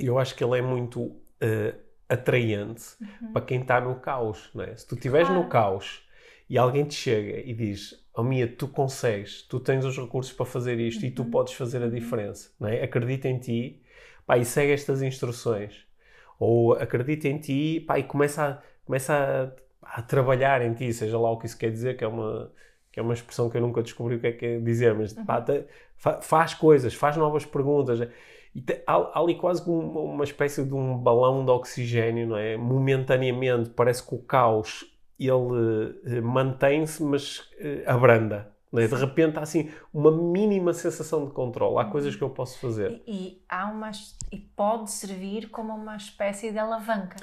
[SPEAKER 1] eu acho que ele é muito uh, atraente
[SPEAKER 2] Uhum.
[SPEAKER 1] para quem está no caos, não é? Se tu estiveres no
[SPEAKER 2] Claro.
[SPEAKER 1] caos e alguém te chega e diz, oh Mia, tu consegues, tu tens os recursos para fazer isto e tu
[SPEAKER 2] Uhum.
[SPEAKER 1] podes fazer a diferença, não é? Acredita em ti, pá, e segue estas instruções. Ou acredita em ti, pá, e começa a, começa a, a trabalhar em ti, seja lá o que isso quer dizer, que é uma, que é uma expressão que eu nunca descobri o que é que é dizer, mas pá, te- fa- faz coisas, faz novas perguntas. E te- há, há ali quase uma, uma espécie de um balão de oxigênio, não é? Momentaneamente, parece que o caos ele eh, mantém-se, mas eh, abranda. não é? De repente há assim uma mínima sensação de controle. Há coisas que eu posso fazer.
[SPEAKER 2] E, e há uma, e pode servir como uma espécie de alavanca.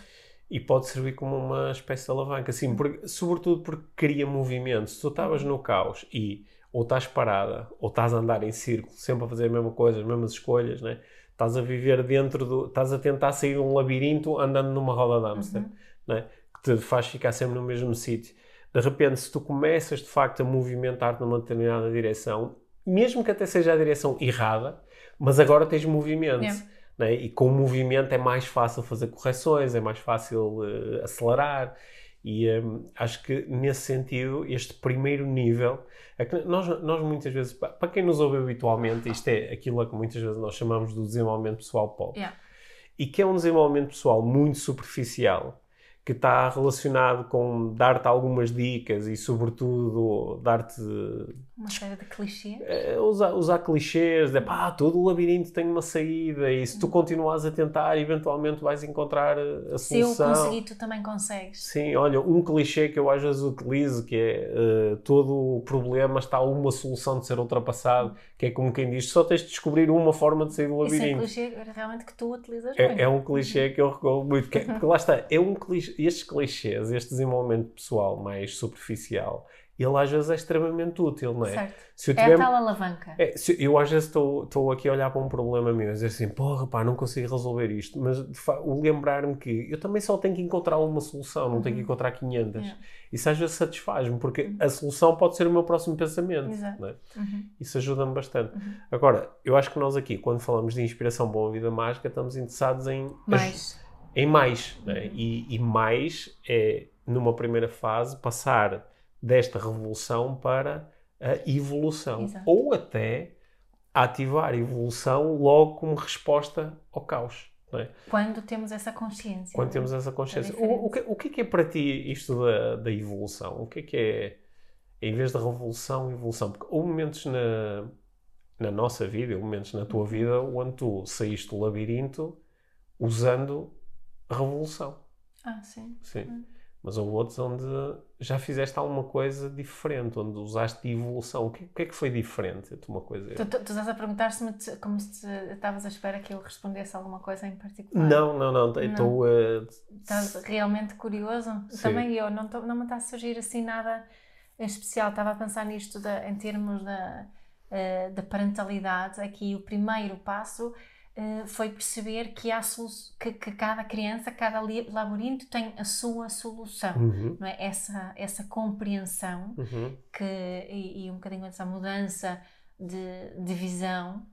[SPEAKER 1] E pode servir como uma espécie de alavanca, assim, porque- sobretudo porque cria movimento. Se tu estavas no caos e ou estás parada ou estás a andar em círculo, sempre a fazer a mesma coisa, as mesmas escolhas, né? estás a viver dentro do. estás a tentar sair de um labirinto andando numa roda de hamster, né? Te faz ficar sempre no mesmo sítio. De repente, se tu começas de facto a movimentar-te numa determinada direção, mesmo que até seja a direção errada, mas agora tens movimento.
[SPEAKER 2] Yeah.
[SPEAKER 1] né? E com o movimento é mais fácil fazer correções, é mais fácil eh, acelerar. E um, acho que nesse sentido, este primeiro nível, é que nós, nós muitas vezes, para quem nos ouve habitualmente, isto é aquilo a que muitas vezes nós chamamos do desenvolvimento pessoal pop.
[SPEAKER 2] Yeah.
[SPEAKER 1] E que é um desenvolvimento pessoal muito superficial que está relacionado com dar-te algumas dicas e, sobretudo, dar-te.
[SPEAKER 2] Uma série de clichês.
[SPEAKER 1] É, usar, usar clichês, de pá, todo o labirinto tem uma saída e se tu continuas a tentar, eventualmente vais encontrar a
[SPEAKER 2] solução.
[SPEAKER 1] Se eu
[SPEAKER 2] conseguir, tu também consegues.
[SPEAKER 1] Sim, olha, um clichê que eu às vezes utilizo, que é uh, todo o problema está uma solução de ser ultrapassado, que é como quem diz, só tens de descobrir uma forma de sair do labirinto.
[SPEAKER 2] Isso é um clichê realmente que tu utilizas
[SPEAKER 1] é,
[SPEAKER 2] muito.
[SPEAKER 1] É um clichê que eu recorro muito, que, é, porque lá está, é um clichê estes clichês, este desenvolvimento pessoal mais superficial, ele às vezes é extremamente útil, não é?
[SPEAKER 2] Certo. Se eu tiver... É a tal alavanca.
[SPEAKER 1] É, se, eu às vezes estou aqui a olhar para um problema meu e dizer assim, porra, pá, não consigo resolver isto, mas o lembrar-me que eu também só tenho que encontrar uma solução, não uhum. tenho que uhum. encontrar 500. Yeah. Isso às vezes satisfaz-me, porque uhum. a solução pode ser o meu próximo pensamento. Exato. É? Uhum. Isso ajuda-me bastante. Uhum. Agora, eu acho que nós aqui, quando falamos de inspiração boa vida mágica, estamos interessados em...
[SPEAKER 2] Mais
[SPEAKER 1] em mais. Né? E, e, mais é, numa primeira fase, passar desta revolução para a evolução.
[SPEAKER 2] Exato.
[SPEAKER 1] Ou até ativar a evolução logo como resposta ao caos. É?
[SPEAKER 2] Quando temos essa consciência.
[SPEAKER 1] Quando temos essa consciência. O, o, que, o que é que é para ti isto da, da evolução? O que é que é, em vez da revolução, evolução? Porque houve momentos na, na nossa vida, houve momentos na tua vida, onde tu saíste do labirinto usando revolução.
[SPEAKER 2] Ah, sim.
[SPEAKER 1] Sim. Hum. Mas houve outros onde já fizeste alguma coisa diferente, onde usaste evolução. O que, o que é que foi diferente entre uma coisa
[SPEAKER 2] Tu, tu, tu estás a perguntar-se como se estavas à espera que eu respondesse alguma coisa em particular.
[SPEAKER 1] Não, não, não. Estou. Uh...
[SPEAKER 2] Estás realmente curioso? Sim. Também eu. Não, tô, não me está a surgir assim nada em especial. Estava a pensar nisto de, em termos da, uh, da parentalidade. Aqui o primeiro passo foi perceber que, há que, que, cada criança, cada labirinto tem a sua solução.
[SPEAKER 1] Uhum.
[SPEAKER 2] Não é? essa, essa compreensão
[SPEAKER 1] uhum.
[SPEAKER 2] que, e, e, um bocadinho essa mudança de, de visão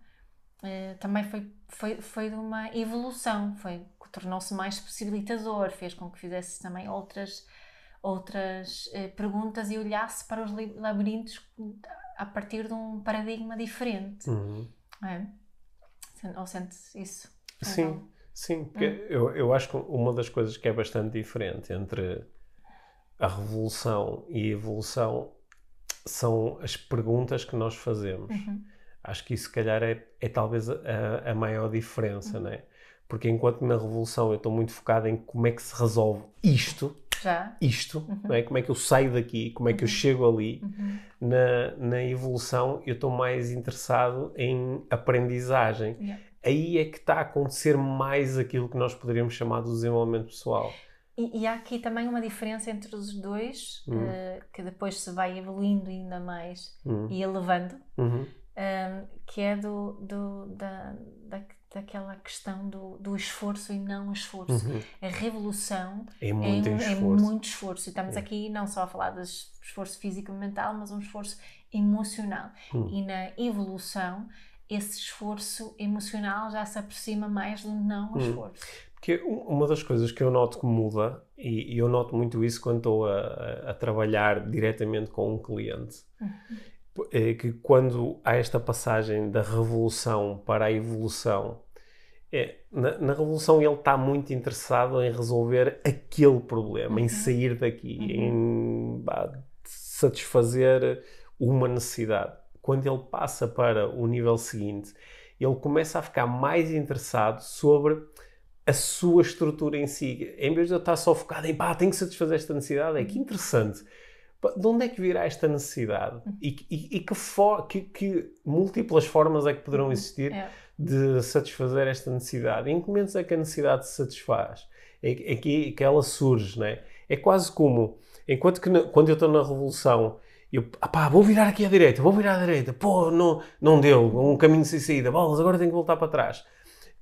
[SPEAKER 2] uh, também foi, foi, foi de uma evolução, foi tornou-se mais possibilitador, fez com que fizesse também outras outras uh, perguntas e olhasse para os labirintos a partir de um paradigma diferente.
[SPEAKER 1] Uhum.
[SPEAKER 2] É? Ou sentes isso?
[SPEAKER 1] Sim, então, sim. Porque hum. eu, eu acho que uma das coisas que é bastante diferente entre a revolução e a evolução são as perguntas que nós fazemos.
[SPEAKER 2] Uhum.
[SPEAKER 1] Acho que isso, se calhar, é, é talvez a, a maior diferença, uhum. não é? Porque enquanto na revolução eu estou muito focado em como é que se resolve isto,
[SPEAKER 2] Já.
[SPEAKER 1] isto, uhum. não é? como é que eu saio daqui, como é que eu uhum. chego ali,
[SPEAKER 2] uhum.
[SPEAKER 1] na, na evolução eu estou mais interessado em aprendizagem.
[SPEAKER 2] Yeah.
[SPEAKER 1] Aí é que está a acontecer mais aquilo que nós poderíamos chamar de desenvolvimento pessoal.
[SPEAKER 2] E, e, há aqui também uma diferença entre os dois,
[SPEAKER 1] hum.
[SPEAKER 2] uh, que depois se vai evoluindo ainda mais
[SPEAKER 1] hum.
[SPEAKER 2] e elevando,
[SPEAKER 1] uhum.
[SPEAKER 2] um, eh, que é do, do da, da, daquela questão do, do esforço e não esforço.
[SPEAKER 1] Uhum.
[SPEAKER 2] A revolução
[SPEAKER 1] é muito,
[SPEAKER 2] é,
[SPEAKER 1] esforço.
[SPEAKER 2] é muito esforço. E estamos é. aqui não só a falar de esforço físico e mental, mas um esforço emocional.
[SPEAKER 1] Uhum.
[SPEAKER 2] E na evolução, esse esforço emocional já se aproxima mais do não
[SPEAKER 1] uhum.
[SPEAKER 2] esforço.
[SPEAKER 1] Porque uma das coisas que eu noto que muda, e, eu noto muito isso quando estou a, a trabalhar diretamente com um cliente,
[SPEAKER 2] uhum
[SPEAKER 1] é que quando há esta passagem da revolução para a evolução, é, na, na, revolução ele está muito interessado em resolver aquele problema, uhum. em sair daqui, uhum. em bah, satisfazer uma necessidade. Quando ele passa para o nível seguinte, ele começa a ficar mais interessado sobre a sua estrutura em si. Em vez de eu estar só focado em pá, tenho que satisfazer esta necessidade, é que uhum. interessante de onde é que virá esta necessidade? E, e, e que, for, que, que, múltiplas formas é que poderão uhum. existir
[SPEAKER 2] é.
[SPEAKER 1] de satisfazer esta necessidade? Em que momentos é que a necessidade se satisfaz? É, é que, que ela surge, não é? É quase como, enquanto que na, quando eu estou na Revolução, eu, pá, vou virar aqui à direita, vou virar à direita, pô, não, não deu, um caminho sem saída, bolas, agora tenho que voltar para trás.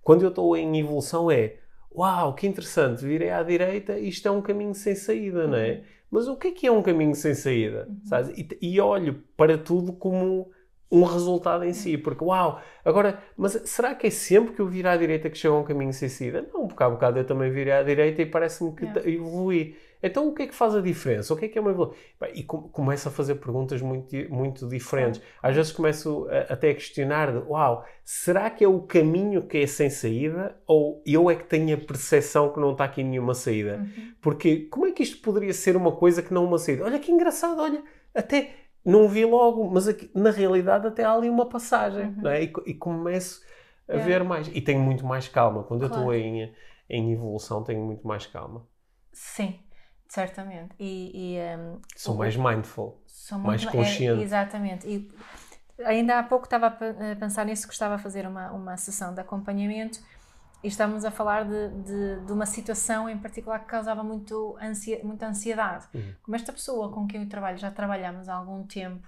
[SPEAKER 1] Quando eu estou em evolução é, uau, que interessante, virei à direita, isto é um caminho sem saída, não é? Mas o que é que é um caminho sem saída? Uhum. E, e, olho para tudo como um resultado em si, porque uau, agora, mas será que é sempre que eu vir à direita que chega a um caminho sem saída? Não, porque há bocado eu também virei à direita e parece-me que yeah. evolui. Então o que é que faz a diferença? O que é que é uma evolução? E com, começo a fazer perguntas muito, muito diferentes. Às vezes começo a, até a questionar: de, uau, será que é o caminho que é sem saída? Ou eu é que tenho a percepção que não está aqui nenhuma saída? Uhum. Porque como é que isto poderia ser uma coisa que não uma saída? Olha que engraçado, olha, até não vi logo, mas aqui, na realidade até há ali uma passagem, uhum. não é? E, e começo a ver mais. E tenho muito mais calma. Quando claro. eu estou em, em evolução, tenho muito mais calma.
[SPEAKER 2] Sim, certamente. E, e um,
[SPEAKER 1] sou mais mindful, mais é, consciente.
[SPEAKER 2] É, exatamente. E ainda há pouco estava a pensar nisso, que estava a fazer uma, uma sessão de acompanhamento e estávamos a falar de, de, de, uma situação em particular que causava muito ansia, muita ansiedade. Uhum. Como esta pessoa com quem eu trabalho, já trabalhamos há algum tempo,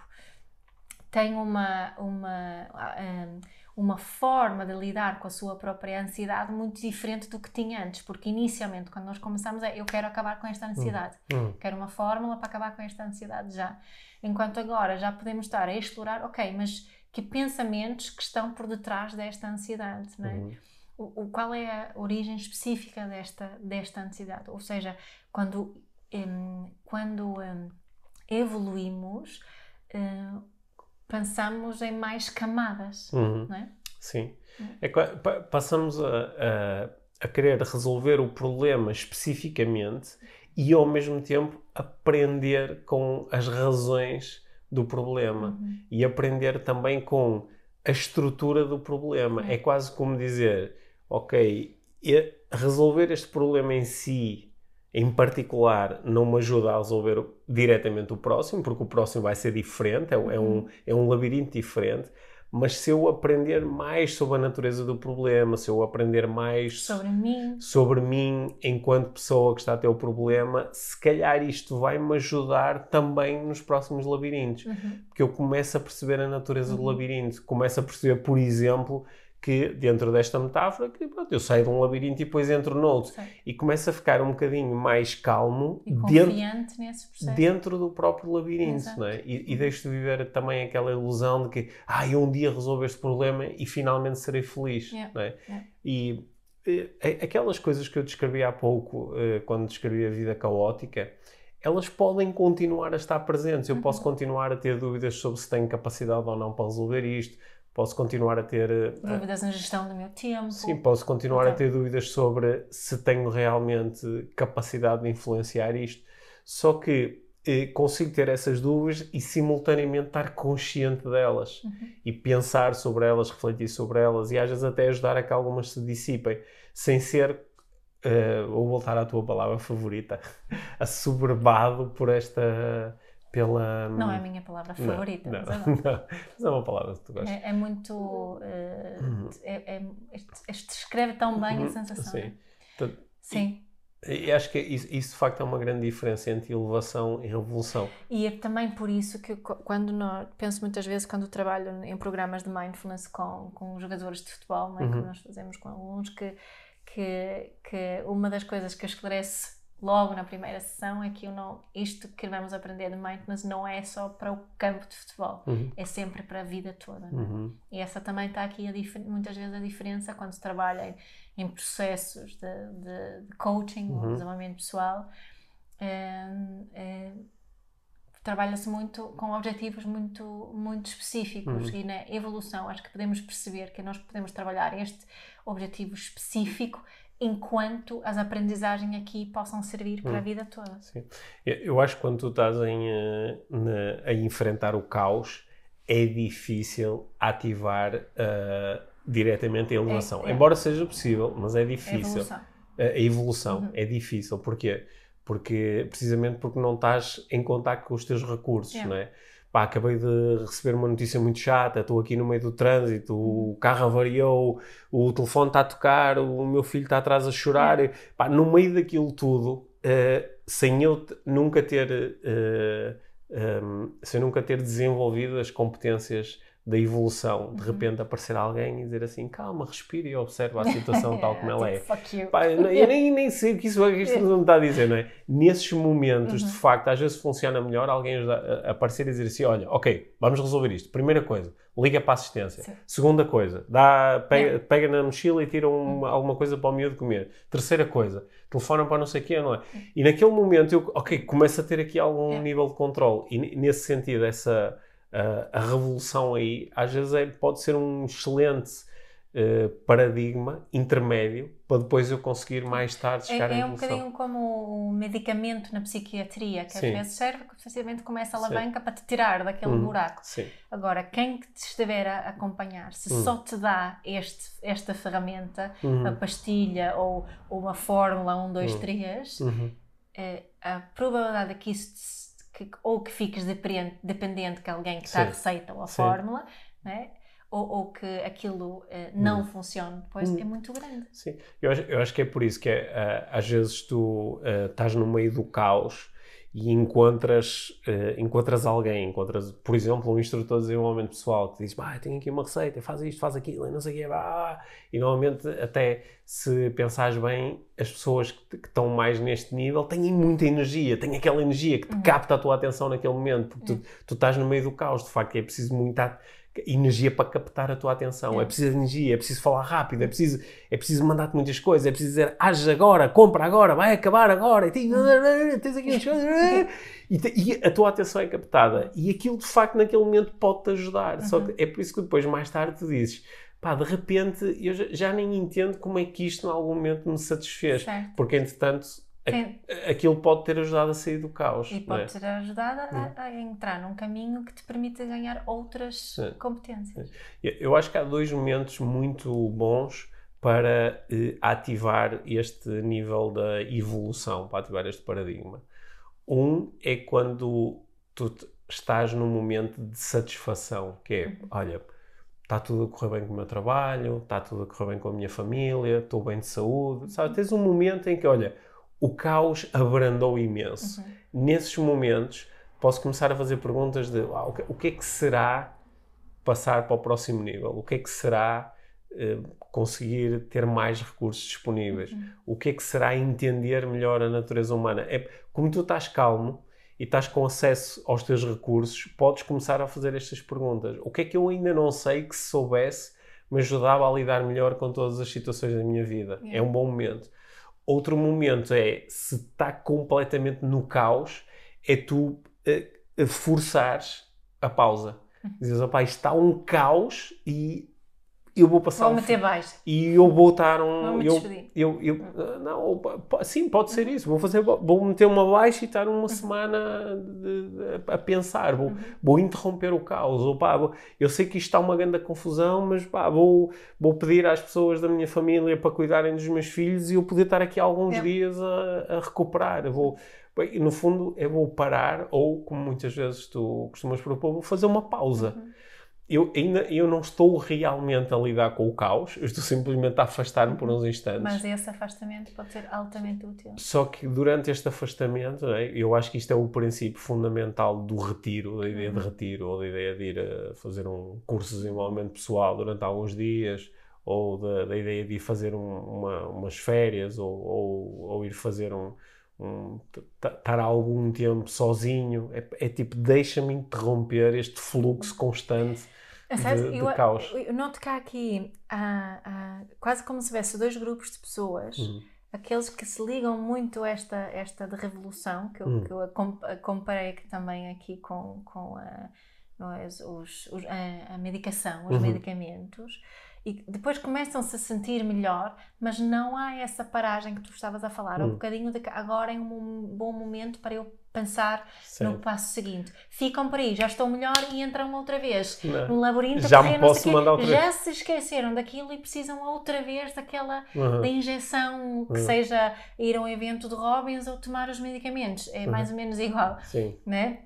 [SPEAKER 2] tem uma, uma, um, uma forma de lidar com a sua própria ansiedade muito diferente do que tinha antes, porque inicialmente, quando nós começamos, é eu quero acabar com esta ansiedade, uhum. quero uma fórmula para acabar com esta ansiedade já. Enquanto agora já podemos estar a explorar, ok, mas que pensamentos que estão por detrás desta ansiedade, não é? Uhum o, o, qual é a origem específica desta, desta ansiedade. Ou seja, quando, um, quando um, evoluímos, uh, pensamos em mais camadas, uhum. não é?
[SPEAKER 1] Sim. É, passamos a, a, a, querer resolver o problema especificamente e ao mesmo tempo aprender com as razões do problema uhum. e aprender também com a estrutura do problema. Uhum. É quase como dizer: ok, resolver este problema em si, em particular, não me ajuda a resolver diretamente o próximo, porque o próximo vai ser diferente, é, é, um, uhum. é um labirinto diferente. Mas se eu aprender mais sobre a natureza do problema, se eu aprender mais
[SPEAKER 2] sobre mim,
[SPEAKER 1] sobre mim enquanto pessoa que está a ter o problema, se calhar isto vai me ajudar também nos próximos labirintos. Uhum. Porque eu começo a perceber a natureza uhum. do labirinto, começo a perceber, por exemplo, que dentro desta metáfora que pronto, eu saio de um labirinto e depois entro noutro e começo a ficar um bocadinho mais calmo
[SPEAKER 2] confiante dentro, nesse processo.
[SPEAKER 1] dentro do próprio labirinto não é? e, e deixo de viver também aquela ilusão de que ah, eu um dia resolvo este problema e finalmente serei feliz yeah. não é? Yeah. e eh, aquelas coisas que eu descrevi há pouco eh, quando descrevi a vida caótica elas podem continuar a estar presentes. Eu uhum. posso continuar a ter dúvidas sobre se tenho capacidade ou não para resolver isto Posso continuar a ter. Eh,
[SPEAKER 2] dúvidas na gestão do meu tempo.
[SPEAKER 1] Sim, posso continuar a ter dúvidas sobre se tenho realmente capacidade de influenciar isto. Só que eh, consigo ter essas dúvidas e simultaneamente estar consciente delas uhum. e pensar sobre elas, refletir sobre elas e às vezes até ajudar a que algumas se dissipem, sem ser. Uh, vou voltar à tua palavra favorita, assoberbado por esta pela.
[SPEAKER 2] Não é a minha palavra favorita.
[SPEAKER 1] Não, não, mas, é, mas é uma palavra que tu gostas.
[SPEAKER 2] É, é muito. Uh, uhum. é, é, este descreve tão bem uhum. a sensação.
[SPEAKER 1] Sim. Então,
[SPEAKER 2] Sim.
[SPEAKER 1] E, e, acho que isso, isso, de facto é uma grande diferença entre elevação e revolução.
[SPEAKER 2] E é também por isso que quando nós, penso muitas vezes quando trabalho em programas de mindfulness com, com jogadores de futebol, não é? Uhum. que nós fazemos com alunos, que, que, que uma das coisas que esclarece logo na primeira sessão é que eu não, isto que vamos aprender de mindfulness não é só para o campo de futebol, uhum. é sempre para a vida toda. É? Uhum. E essa também está aqui a muitas vezes a diferença quando se trabalha em, em processos de, de, de coaching uhum. ou desenvolvimento pessoal. É, é, trabalha-se muito com objetivos muito, muito específicos uhum. e na evolução acho que podemos perceber que nós podemos trabalhar este objetivo específico enquanto as aprendizagens aqui possam servir para hum. a vida toda.
[SPEAKER 1] Sim. Eu acho que quando tu estás em, uh, na, a enfrentar o caos, é difícil ativar uh, diretamente a elevação. É, é. Embora seja possível, mas é difícil. A evolução. A evolução uhum. é difícil. Porquê? Porque, precisamente porque não estás em contato com os teus recursos, é. não é? Pá, acabei de receber uma notícia muito chata, estou aqui no meio do trânsito, o carro avariou, o telefone está a tocar, o meu filho está atrás a chorar, pá, no meio daquilo tudo, uh, sem eu nunca ter, uh, eh, um, sem nunca ter desenvolvido as competências da evolução,
[SPEAKER 2] Uhum.
[SPEAKER 1] de repente aparecer alguém e dizer assim, calma, respira e observa a situação tal como ela é.
[SPEAKER 2] Tipo, fuck you.
[SPEAKER 1] Pá, eu, nem, nem sei o que isso, que isto não me está a dizer, não é? Nesses momentos,
[SPEAKER 2] Uhum.
[SPEAKER 1] de facto, às vezes funciona melhor alguém ajudar- a- aparecer e dizer assim: olha, ok, vamos resolver isto. Primeira coisa, liga para a assistência.
[SPEAKER 2] Sim.
[SPEAKER 1] Segunda coisa, dá, pega, pega na mochila e tira um-
[SPEAKER 2] Uhum.
[SPEAKER 1] alguma coisa para o miúdo comer. Terceira coisa, telefona para não sei o quê, não é? E naquele momento eu, ok, começo a ter aqui algum nível de controle. E nesse sentido, essa a, a revolução aí, às vezes é- pode ser um excelente eh, paradigma intermédio para depois eu conseguir mais tarde
[SPEAKER 2] É,
[SPEAKER 1] chegar à
[SPEAKER 2] é um bocadinho como o medicamento na psiquiatria, que
[SPEAKER 1] Sim.
[SPEAKER 2] às vezes serve que precisamente começa a
[SPEAKER 1] Sim.
[SPEAKER 2] alavanca para te tirar daquele
[SPEAKER 1] Uhum.
[SPEAKER 2] buraco.
[SPEAKER 1] Sim.
[SPEAKER 2] Agora, quem que te estiver a acompanhar, se só te dá este, esta ferramenta,
[SPEAKER 1] Uhum.
[SPEAKER 2] a pastilha ou, ou uma fórmula 1, 2,
[SPEAKER 1] Hum.
[SPEAKER 2] 3,
[SPEAKER 1] Uhum.
[SPEAKER 2] eh, a probabilidade de que isso te- que, ou que fiques dependente, que alguém que está a receita ou a
[SPEAKER 1] Sim.
[SPEAKER 2] fórmula, né? ou, ou que aquilo eh, não
[SPEAKER 1] Hum.
[SPEAKER 2] funcione depois,
[SPEAKER 1] Hum.
[SPEAKER 2] é muito grande.
[SPEAKER 1] Sim, eu acho, eu acho que é por isso que é, ah, às vezes tu ah, estás no meio do caos e encontras, ah, encontras alguém, encontras, por exemplo, um instrutor de desenvolvimento pessoal que diz, bah, tenho aqui uma receita, faz isto, faz aquilo, e não sei o quê, e normalmente até se pensares bem, as pessoas que, que estão mais neste nível têm muita energia, têm aquela energia que te
[SPEAKER 2] Uhum.
[SPEAKER 1] capta a tua atenção naquele momento, porque
[SPEAKER 2] Uhum.
[SPEAKER 1] tu, tu estás no meio do caos, de facto, é preciso muita energia para captar a tua atenção, é preciso energia, é preciso falar rápido, é preciso é preciso mandar-te muitas coisas, é preciso dizer age agora, compra agora, vai acabar agora, e tens, aqui coisas, e, a tua atenção é captada. E aquilo de facto naquele momento pode-te ajudar. Só que é por isso que depois, mais tarde, tu dizes pá, de repente eu já, já nem entendo como é que isto em algum momento me satisfez.
[SPEAKER 2] Certo?
[SPEAKER 1] Porque entretanto aquilo pode ter ajudado a sair do caos.
[SPEAKER 2] E
[SPEAKER 1] não é?
[SPEAKER 2] pode ter ajudado a, a entrar num caminho que te permita ganhar outras
[SPEAKER 1] Sim.
[SPEAKER 2] competências.
[SPEAKER 1] Eu- acho que há dois momentos muito bons para eh, ativar este nível da evolução, para ativar este paradigma. Um é quando tu estás num momento de satisfação, que é, olha, está tudo a correr bem com o meu trabalho, está tudo a correr bem com a minha família, estou bem de saúde, sabe? Tens um momento em que, olha, o caos abrandou imenso
[SPEAKER 2] Uhum.
[SPEAKER 1] nesses momentos posso começar a fazer perguntas de "Uau, o, que, o que é que será passar para o próximo nível? O que é que será eh, conseguir ter mais recursos disponíveis?
[SPEAKER 2] Uhum.
[SPEAKER 1] O que é que será entender melhor a natureza humana? É, como tu estás calmo e estás com acesso aos teus recursos, podes começar a fazer estas perguntas. O que é que eu ainda não sei que se soubesse me ajudava a lidar melhor com todas as situações da minha vida?
[SPEAKER 2] Yeah.
[SPEAKER 1] É um bom momento. Outro momento é se está completamente no caos, é tu eh, forçares a pausa. Dizes, opá, isto está um caos e eu vou passar
[SPEAKER 2] Vou meter baixo.
[SPEAKER 1] e eu vou estar um.
[SPEAKER 2] Vou-me
[SPEAKER 1] eu, eu, eu, ah, não, sim, pode ser isso. Vou, fazer, vou meter uma baixa e estar uma semana de- de- a pensar. Vou, vou interromper o caos. Ou, pá, vou- eu sei que isto está uma grande confusão, mas pá, vou, vou pedir às pessoas da minha família para cuidarem dos meus filhos e eu poder estar aqui alguns
[SPEAKER 2] Yeah.
[SPEAKER 1] dias a, a recuperar. Eu vou, bem, no fundo, eu vou parar, ou como muitas vezes tu costumas propor, vou fazer uma pausa
[SPEAKER 2] Uhum.
[SPEAKER 1] Eu ainda eu não estou realmente a lidar com o caos, eu estou simplesmente a afastar-me por uns instantes.
[SPEAKER 2] Mas esse afastamento pode ser altamente útil.
[SPEAKER 1] Só que durante este afastamento, é? eu acho que isto é o princípio fundamental do retiro, da ideia de retiro, ou da ideia de ir a fazer um curso de desenvolvimento pessoal durante alguns dias, ou da, da ideia de ir fazer um- uma- umas férias, ou, ou, ou ir fazer um. Um- estar algum tempo sozinho. É, é tipo, deixa-me interromper este fluxo constante
[SPEAKER 2] É sério,
[SPEAKER 1] de, de
[SPEAKER 2] eu,
[SPEAKER 1] caos.
[SPEAKER 2] eu- noto que há aqui há- há quase como se tivesse dois grupos de pessoas.
[SPEAKER 1] Uhum.
[SPEAKER 2] Aqueles que se ligam muito a esta, esta de revolução, que eu,
[SPEAKER 1] Hum.
[SPEAKER 2] que eu a comparei também aqui com, com a, é, os- os- a, a medicação, os
[SPEAKER 1] Uhum.
[SPEAKER 2] medicamentos, e depois começam-se a sentir melhor, mas não há essa paragem que tu estavas a falar, um
[SPEAKER 1] Hum.
[SPEAKER 2] bocadinho de que agora é um bom momento para eu pensar no
[SPEAKER 1] Certo.
[SPEAKER 2] passo seguinte. Ficam por aí, já estão melhor e entram outra vez
[SPEAKER 1] Não.
[SPEAKER 2] no labirinto
[SPEAKER 1] Já me
[SPEAKER 2] sei
[SPEAKER 1] posso mandar outra
[SPEAKER 2] já
[SPEAKER 1] vez.
[SPEAKER 2] se esqueceram daquilo e precisam outra vez daquela
[SPEAKER 1] Uhum.
[SPEAKER 2] da injeção que
[SPEAKER 1] Uhum.
[SPEAKER 2] seja ir a um evento de Robbins ou tomar os medicamentos é mais ou menos igual
[SPEAKER 1] Sim.
[SPEAKER 2] né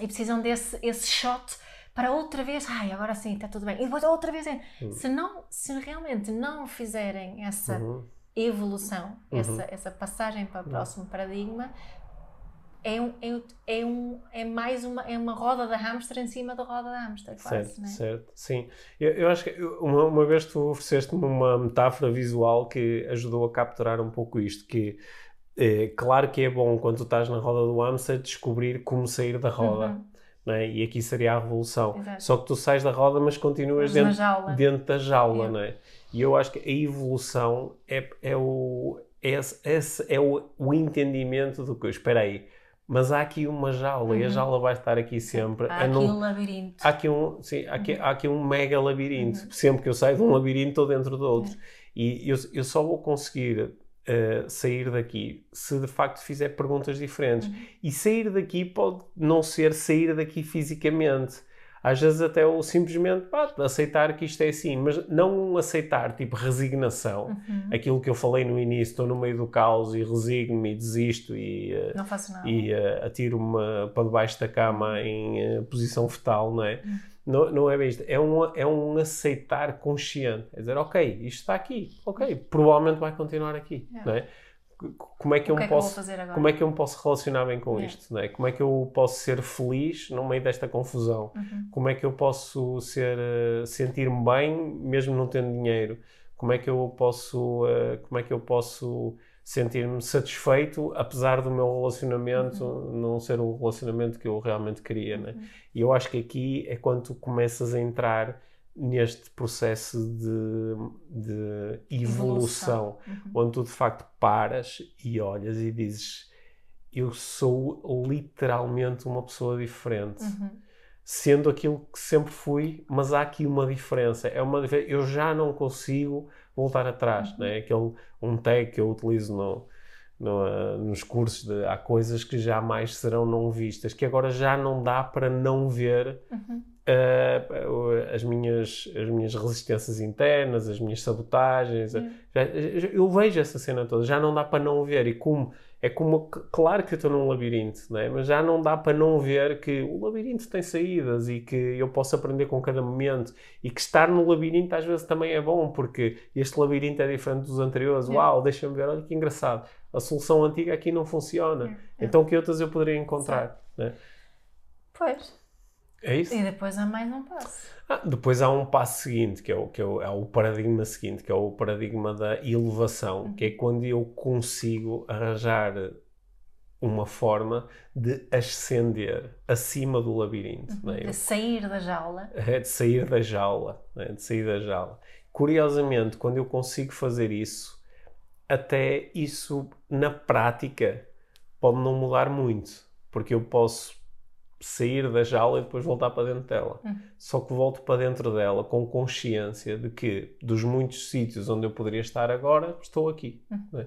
[SPEAKER 2] e precisam desse esse shot para outra vez ai agora sim está tudo bem e depois outra vez.
[SPEAKER 1] Uhum.
[SPEAKER 2] se não se realmente não fizerem essa
[SPEAKER 1] Uhum.
[SPEAKER 2] evolução
[SPEAKER 1] Uhum.
[SPEAKER 2] essa essa passagem para o próximo paradigma é, um, é, é, um, é mais uma, é uma roda da hamster em cima da roda da hamster, quase,
[SPEAKER 1] certo,
[SPEAKER 2] né?
[SPEAKER 1] certo, sim. Eu, eu acho que uma, uma vez tu ofereceste-me uma metáfora visual que ajudou a capturar um pouco isto, que é, claro que é bom quando tu estás na roda do hamster descobrir como sair da roda.
[SPEAKER 2] Uhum.
[SPEAKER 1] Né? E aqui seria a revolução.
[SPEAKER 2] Exato.
[SPEAKER 1] Só que tu sais da roda, mas continuas
[SPEAKER 2] Mas
[SPEAKER 1] dentro, dentro da jaula,
[SPEAKER 2] É.
[SPEAKER 1] né? E eu acho que a evolução é, é o, é, esse, esse é o, o entendimento do que, espera aí, mas há aqui uma jaula e a
[SPEAKER 2] Uhum.
[SPEAKER 1] jaula vai estar aqui sempre.
[SPEAKER 2] Há aqui
[SPEAKER 1] não-
[SPEAKER 2] um labirinto.
[SPEAKER 1] há aqui um, sim, há aqui,
[SPEAKER 2] Uhum.
[SPEAKER 1] há aqui um mega labirinto. Sempre que eu saio de um labirinto, estou dentro de outro. E eu, eu só vou conseguir eh, sair daqui se de facto fizer perguntas diferentes.
[SPEAKER 2] Uhum.
[SPEAKER 1] E sair daqui pode não ser sair daqui fisicamente. Às vezes até o simplesmente pá, aceitar que isto é assim, mas não aceitar tipo resignação.
[SPEAKER 2] Uhum.
[SPEAKER 1] Aquilo que eu falei no início, estou no meio do caos e resigno-me e desisto e, eh,
[SPEAKER 2] Não faço nada.
[SPEAKER 1] e eh, atiro-me para debaixo da cama em eh, posição fetal, não é? Não, não é bem isto. É um, é um aceitar consciente. É dizer, ok, isto está aqui, ok, provavelmente vai continuar aqui,
[SPEAKER 2] Yeah.
[SPEAKER 1] não é? Como é que
[SPEAKER 2] o
[SPEAKER 1] eu
[SPEAKER 2] que
[SPEAKER 1] me
[SPEAKER 2] é
[SPEAKER 1] posso... Como é que eu me posso relacionar bem com
[SPEAKER 2] Yeah.
[SPEAKER 1] isto? Não é? Como é que eu posso ser feliz no meio desta confusão?
[SPEAKER 2] Uhum.
[SPEAKER 1] Como é que eu posso ser eh, sentir-me bem mesmo não tendo dinheiro? Como é que eu posso eh, como é que eu posso sentir-me satisfeito apesar do meu relacionamento não ser o relacionamento que eu realmente queria, né? E eu acho que aqui é quando tu começas a entrar neste processo de, de evolução,
[SPEAKER 2] Uhum.
[SPEAKER 1] onde tu de facto paras e olhas e dizes eu sou literalmente uma pessoa diferente
[SPEAKER 2] Uhum.
[SPEAKER 1] Sendo aquilo que sempre fui, mas há aqui uma diferença. É uma eu já não consigo voltar atrás, né? Aquele um tag que eu utilizo no, no, ah, nos cursos de há coisas que jamais serão não vistas, que agora já não dá para não ver
[SPEAKER 2] Uhum.
[SPEAKER 1] ah, as minhas as minhas resistências internas, as minhas sabotagens.
[SPEAKER 2] Hum.
[SPEAKER 1] Já- já- eu vejo essa cena toda, já não dá para não ver e como é como, claro que eu estou num labirinto, né? mas já não dá para não ver que o labirinto tem saídas e que eu posso aprender com cada momento e que estar no labirinto às vezes também é bom, porque este labirinto é diferente dos anteriores.
[SPEAKER 2] É.
[SPEAKER 1] Uau, deixa-me ver, olha que engraçado. A solução antiga aqui não funciona.
[SPEAKER 2] É, é.
[SPEAKER 1] Então que outras eu poderia encontrar? Né?
[SPEAKER 2] Pois.
[SPEAKER 1] É isso?
[SPEAKER 2] E depois há mais um passo.
[SPEAKER 1] Ah, depois há um passo seguinte, que é o, que é o, é o paradigma seguinte, que é o paradigma da elevação, que é quando eu consigo arranjar uma forma de ascender acima do labirinto. não é?
[SPEAKER 2] De sair da jaula.
[SPEAKER 1] É de sair da jaula, né? de sair da jaula. Curiosamente, quando eu consigo fazer isso, até isso na prática pode não mudar muito, porque eu posso sair da jaula e depois voltar para dentro dela.
[SPEAKER 2] Uhum.
[SPEAKER 1] Só que volto para dentro dela com consciência de que dos muitos sítios onde eu poderia estar agora, estou aqui. né?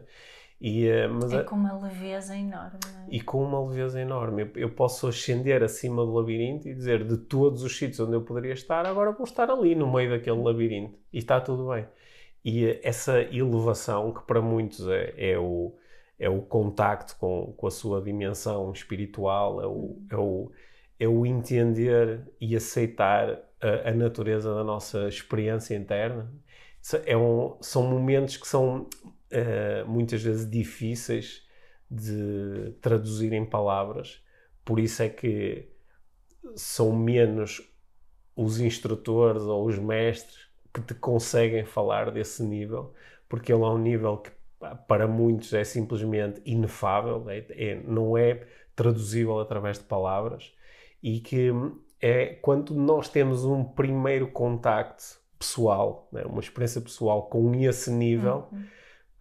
[SPEAKER 1] E, eh,
[SPEAKER 2] É com uma leveza enorme. é?
[SPEAKER 1] e com uma leveza enorme. Eu, eu posso ascender acima do labirinto e dizer de todos os sítios onde eu poderia estar, agora vou estar ali no meio daquele labirinto e está tudo bem. E eh, essa elevação, que para muitos é, é o, é o contacto com, com a sua dimensão espiritual, é o, é o, é o entender e aceitar a, a natureza da nossa experiência interna. É um, são momentos que são eh, muitas vezes difíceis de traduzir em palavras, por isso é que são menos os instrutores ou os mestres que te conseguem falar desse nível, porque ele é um nível que para muitos é simplesmente inefável, é, é- não é traduzível através de palavras e que é quando nós temos um primeiro contacto pessoal, né, uma experiência pessoal com esse nível,
[SPEAKER 2] Uhum.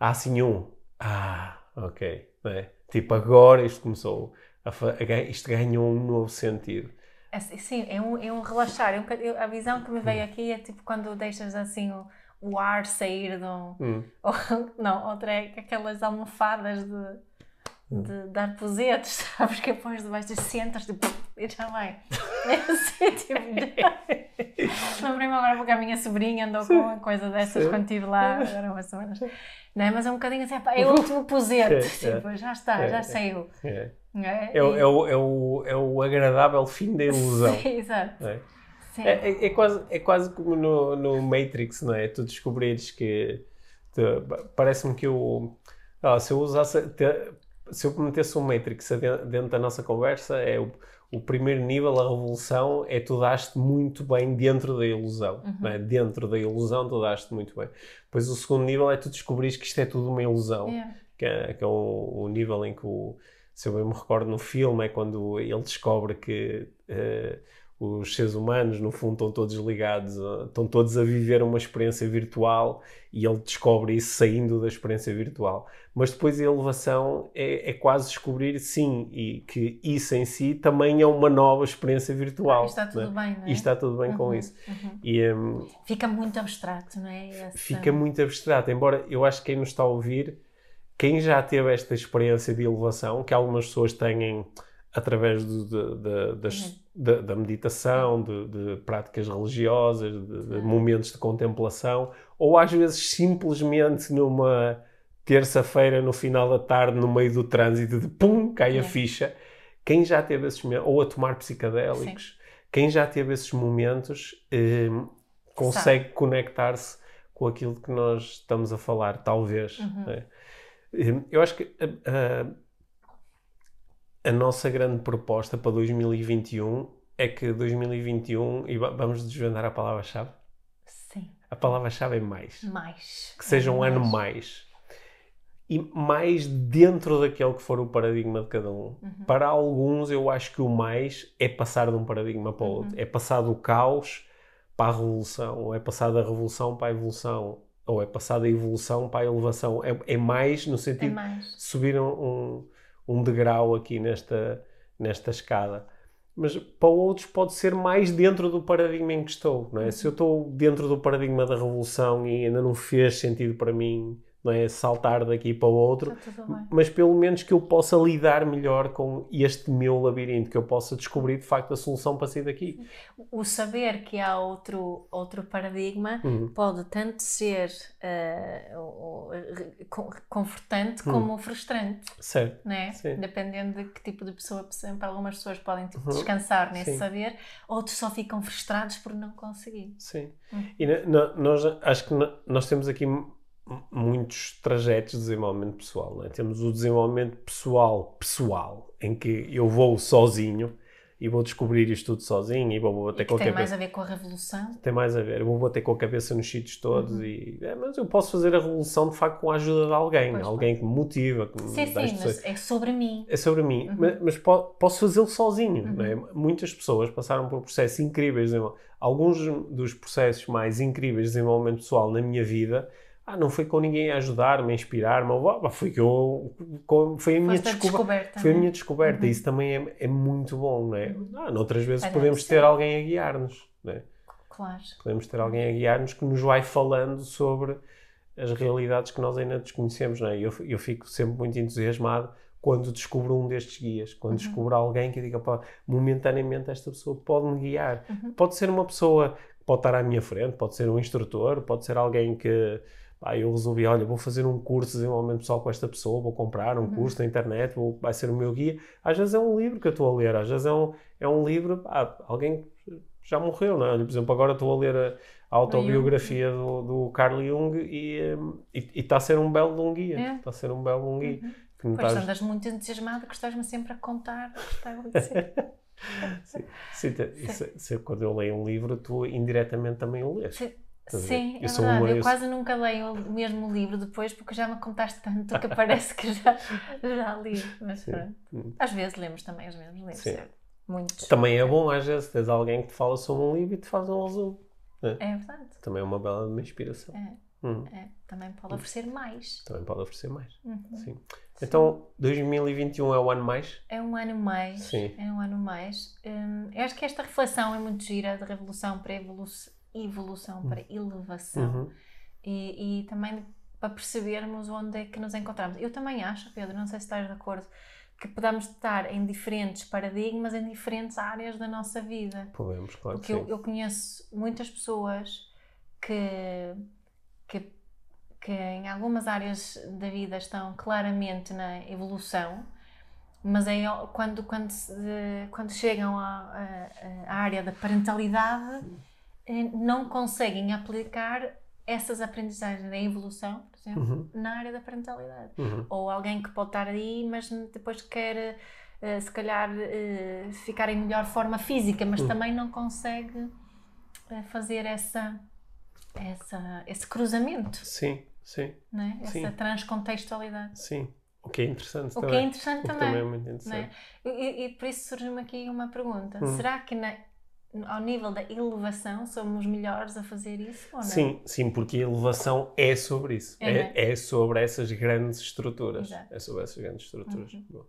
[SPEAKER 1] há assim um, ah, ok, né? tipo agora isto começou, a a isto ganhou um novo sentido.
[SPEAKER 2] É, sim, é um, é um relaxar. É um a visão que me
[SPEAKER 1] Hum.
[SPEAKER 2] veio aqui é tipo quando deixas assim o, o ar sair de um.
[SPEAKER 1] Hum.
[SPEAKER 2] ou- não, outra é aquelas almofadas de,
[SPEAKER 1] Hum.
[SPEAKER 2] de dar posetes, sabes? Que pões debaixo e sentas tipo, e já vai. É assim, tipo. Lembrei-me agora porque a minha sobrinha andou com uma coisa dessas
[SPEAKER 1] Sim.
[SPEAKER 2] quando estive lá, agora umas semanas. Não é? Mas é um bocadinho assim, é o último posete.
[SPEAKER 1] É, é.
[SPEAKER 2] Tipo, já está, já saiu.
[SPEAKER 1] É.
[SPEAKER 2] É,
[SPEAKER 1] o, é, o, é, o, é o agradável fim da ilusão.
[SPEAKER 2] Sim, exato.
[SPEAKER 1] É? É, é- quase, é quase como no, no Matrix, não é? Tu descobrires que. Parece-me que eu. ah, se eu usasse. te- se eu metesse um Matrix dentro da nossa conversa, é o, o primeiro nível, a revolução, é tu daste muito bem dentro da ilusão. Uhum. É? Dentro da ilusão, tu daste muito bem. Depois o segundo nível é tu descobrires que isto é tudo uma ilusão. Yeah. Que é, que é o, o, nível em que, o, se eu bem me recordo no filme, é quando ele descobre que. Uh, os seres humanos, no fundo, estão todos ligados, estão todos a viver uma experiência virtual e ele descobre isso saindo da experiência virtual. Mas depois a elevação é, é quase descobrir, sim, e que isso em si também é uma nova experiência virtual. Ah,
[SPEAKER 2] está tudo
[SPEAKER 1] né?
[SPEAKER 2] bem, não é?
[SPEAKER 1] E está tudo bem uhum, com isso.
[SPEAKER 2] Uhum. E, um, fica muito abstrato, não é?
[SPEAKER 1] Essa... Fica muito abstrato, embora eu acho que quem nos está a ouvir, quem já teve esta experiência de elevação, que algumas pessoas têm através de, de, de, das, uhum. Da, da, meditação, de, práticas religiosas, de, momentos de contemplação, ou às vezes simplesmente numa terça-feira, no final da tarde, no meio do trânsito, de pum, cai a ficha. Quem já teve esses momentos, ou a tomar psicadélicos, Sim. quem já teve esses momentos eh, consegue conectar-se com aquilo que nós estamos a falar, talvez. Uhum. Né? Eu acho que. A nossa grande proposta para 2021 é que 2021, e vamos desvendar a palavra-chave?
[SPEAKER 2] Sim.
[SPEAKER 1] A palavra-chave é mais.
[SPEAKER 2] Mais.
[SPEAKER 1] Que seja é um mais. ano mais. E mais dentro daquele que for o paradigma de cada um. Uhum. Para alguns, eu acho que o mais é passar de um paradigma para o outro. Uhum. É passar do caos para a revolução, ou é passar da revolução para a evolução, ou é passar da evolução para a elevação. É, é mais no sentido é mais. de subir um, um um degrau aqui nesta, nesta escada. Mas para outros pode ser mais dentro do paradigma em que estou, não é? Se eu estou dentro do paradigma da revolução e ainda não fez sentido para mim não é? saltar daqui para o outro, mas pelo menos que eu possa lidar melhor com este meu labirinto, que eu possa descobrir de facto a solução para sair daqui.
[SPEAKER 2] O saber que há outro, outro paradigma uhum. pode tanto ser uh, confortante uhum. como frustrante.
[SPEAKER 1] Certo.
[SPEAKER 2] Né? Dependendo de que tipo de pessoa, para algumas pessoas podem tipo, uhum. descansar nesse Sim. saber, outros só ficam frustrados por não conseguir.
[SPEAKER 1] Sim. Uhum. E nós acho que nós temos aqui muitos trajetos de desenvolvimento pessoal. É? Temos o desenvolvimento pessoal, pessoal, em que eu vou sozinho e vou descobrir isto tudo sozinho e vou bater
[SPEAKER 2] e
[SPEAKER 1] com a
[SPEAKER 2] cabeça.
[SPEAKER 1] Tem mais
[SPEAKER 2] a ver com a revolução?
[SPEAKER 1] Tem mais a ver. Eu vou bater com a cabeça nos sítios todos uhum. e... É, mas eu posso fazer a revolução, de facto, com a ajuda de alguém. Pois alguém que me motiva. Que
[SPEAKER 2] sim, me sim, mas é sobre mim.
[SPEAKER 1] É sobre mim. Uhum. Mas, mas, posso fazê-lo sozinho. Uhum. É? Muitas pessoas passaram por processos incríveis. Alguns dos processos mais incríveis de desenvolvimento pessoal na minha vida ah, não foi com ninguém a ajudar-me, a inspirar-me, foi que eu, foi a minha descoberta. Foi a minha descoberta, uhum. isso também é, é, muito bom, não é? Uhum. Ah, noutras vezes podemos ter alguém a guiar-nos, não é?
[SPEAKER 2] Claro.
[SPEAKER 1] Podemos ter alguém a guiar-nos que nos vai falando sobre as realidades que nós ainda desconhecemos, não é? Eu, eu fico sempre muito entusiasmado quando descubro um destes guias, quando uhum. descubro alguém que diga, pá, momentaneamente esta pessoa pode me guiar. Uhum. Pode ser uma pessoa que pode estar à minha frente, pode ser um instrutor, pode ser alguém que Aí eu resolvi, olha, vou fazer um curso de desenvolvimento pessoal com esta pessoa, vou comprar um uhum. curso na internet, vou, vai ser o meu guia. Às vezes é um livro que eu estou a ler, às vezes é um, é um livro, ah, alguém já morreu, não é? Por exemplo, agora estou a ler a, a autobiografia do, do Carl Jung e está a ser um belo de um guia. Está é. a ser um belo de um guia. Uhum.
[SPEAKER 2] Pois estás... andas muito entusiasmado que estás-me sempre a contar o que está a acontecer.
[SPEAKER 1] sim, sim, sim. Isso, quando eu leio um livro, tu indiretamente também o lês. Sim.
[SPEAKER 2] Sim, é verdade. Uma, eu, eu quase nunca leio o mesmo livro depois porque já me contaste tanto que parece que já, já li. Mas Sim. pronto. Hum. Às vezes lemos também os mesmos livros. Sim. Muitos.
[SPEAKER 1] Também é bom, às vezes, tens alguém que te fala sobre um livro e te faz um resumo.
[SPEAKER 2] É, é verdade.
[SPEAKER 1] Também é uma bela inspiração.
[SPEAKER 2] É. Hum. é. Também pode oferecer mais.
[SPEAKER 1] Também pode oferecer mais. Uhum. Sim. Então, 2021 é o ano mais?
[SPEAKER 2] É um ano mais. Sim. É um ano mais. Hum, eu acho que esta reflexão é muito gira de revolução para evolução evolução, para elevação uhum. e, e também para percebermos onde é que nos encontramos. Eu também acho, Pedro, não sei se estás de acordo, que podemos estar em diferentes paradigmas, em diferentes áreas da nossa vida.
[SPEAKER 1] Podemos, claro.
[SPEAKER 2] Porque eu, eu, conheço muitas pessoas que, que, que em algumas áreas da vida estão claramente na evolução, mas é quando, quando, quando chegam à, à, à área da parentalidade não conseguem aplicar essas aprendizagens da evolução, por exemplo,
[SPEAKER 1] Uhum.
[SPEAKER 2] na área da parentalidade.
[SPEAKER 1] Uhum.
[SPEAKER 2] Ou alguém que pode estar aí, mas depois quer, eh, se calhar, eh, ficar em melhor forma física, mas também não consegue eh, fazer essa, essa, esse cruzamento,
[SPEAKER 1] Sim, sim,
[SPEAKER 2] né? essa
[SPEAKER 1] Sim.
[SPEAKER 2] transcontextualidade.
[SPEAKER 1] sim. O que é interessante
[SPEAKER 2] O que
[SPEAKER 1] também.
[SPEAKER 2] é interessante
[SPEAKER 1] O que
[SPEAKER 2] também.
[SPEAKER 1] também é muito
[SPEAKER 2] né?
[SPEAKER 1] interessante.
[SPEAKER 2] E, e- e por isso surge-me aqui uma pergunta:
[SPEAKER 1] Hum.
[SPEAKER 2] será que na- ao nível da elevação somos melhores a fazer isso ou não?
[SPEAKER 1] Sim, sim, porque a elevação é sobre isso.
[SPEAKER 2] É,
[SPEAKER 1] É, é sobre essas grandes estruturas.
[SPEAKER 2] Exato.
[SPEAKER 1] É sobre essas grandes estruturas.
[SPEAKER 2] Uhum.
[SPEAKER 1] Bom.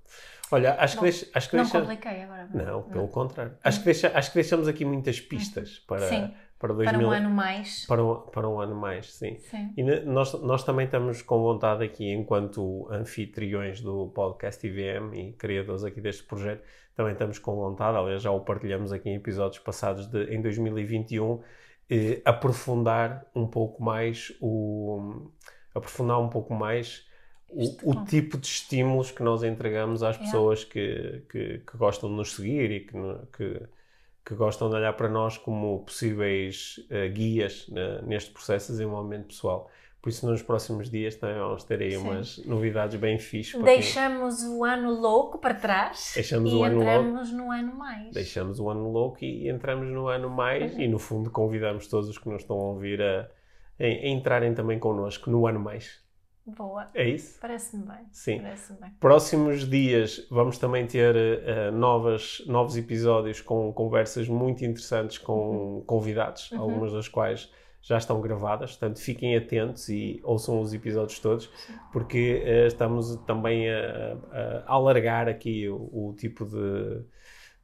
[SPEAKER 1] Olha, acho que,
[SPEAKER 2] Não-
[SPEAKER 1] deixa, acho que
[SPEAKER 2] Não
[SPEAKER 1] deixa-
[SPEAKER 2] compliquei agora.
[SPEAKER 1] Não, pelo contrário. Acho que, deixa, acho que deixamos aqui muitas pistas para,
[SPEAKER 2] Sim.
[SPEAKER 1] Para 2000,
[SPEAKER 2] Para um ano mais.
[SPEAKER 1] para um, para um ano mais, sim.
[SPEAKER 2] Sim.
[SPEAKER 1] E nós, nós também estamos com vontade aqui, enquanto anfitriões do podcast IVM e criadores aqui deste projeto, também estamos com vontade, aliás já o partilhamos aqui em episódios passados de, em 2021, eh, aprofundar um pouco mais o... aprofundar um pouco mais o, o tipo de estímulos que nós entregamos às
[SPEAKER 2] Yeah.
[SPEAKER 1] pessoas que, que, que gostam de nos seguir e que, que, que gostam de olhar para nós como possíveis eh, guias né, neste processo de desenvolvimento pessoal. Por isso, nos próximos dias também vamos ter aí
[SPEAKER 2] Sim.
[SPEAKER 1] umas novidades bem fixes. para quem-
[SPEAKER 2] Deixamos o ano louco para trás
[SPEAKER 1] Deixamos
[SPEAKER 2] e
[SPEAKER 1] o ano
[SPEAKER 2] entramos no ano mais.
[SPEAKER 1] Deixamos o ano louco e entramos no ano mais
[SPEAKER 2] Uhum.
[SPEAKER 1] e, no fundo, convidamos todos os que nos estão a ouvir a, a- a entrarem também connosco no ano mais.
[SPEAKER 2] Boa.
[SPEAKER 1] É isso?
[SPEAKER 2] Parece-me bem.
[SPEAKER 1] Sim.
[SPEAKER 2] Parece-me bem.
[SPEAKER 1] Próximos dias vamos também ter eh, novas, novos episódios com conversas muito interessantes com convidados,
[SPEAKER 2] Uhum.
[SPEAKER 1] algumas das quais já estão gravadas, portanto fiquem atentos e ouçam os episódios todos, porque eh, estamos também a, a alargar aqui o, o tipo de,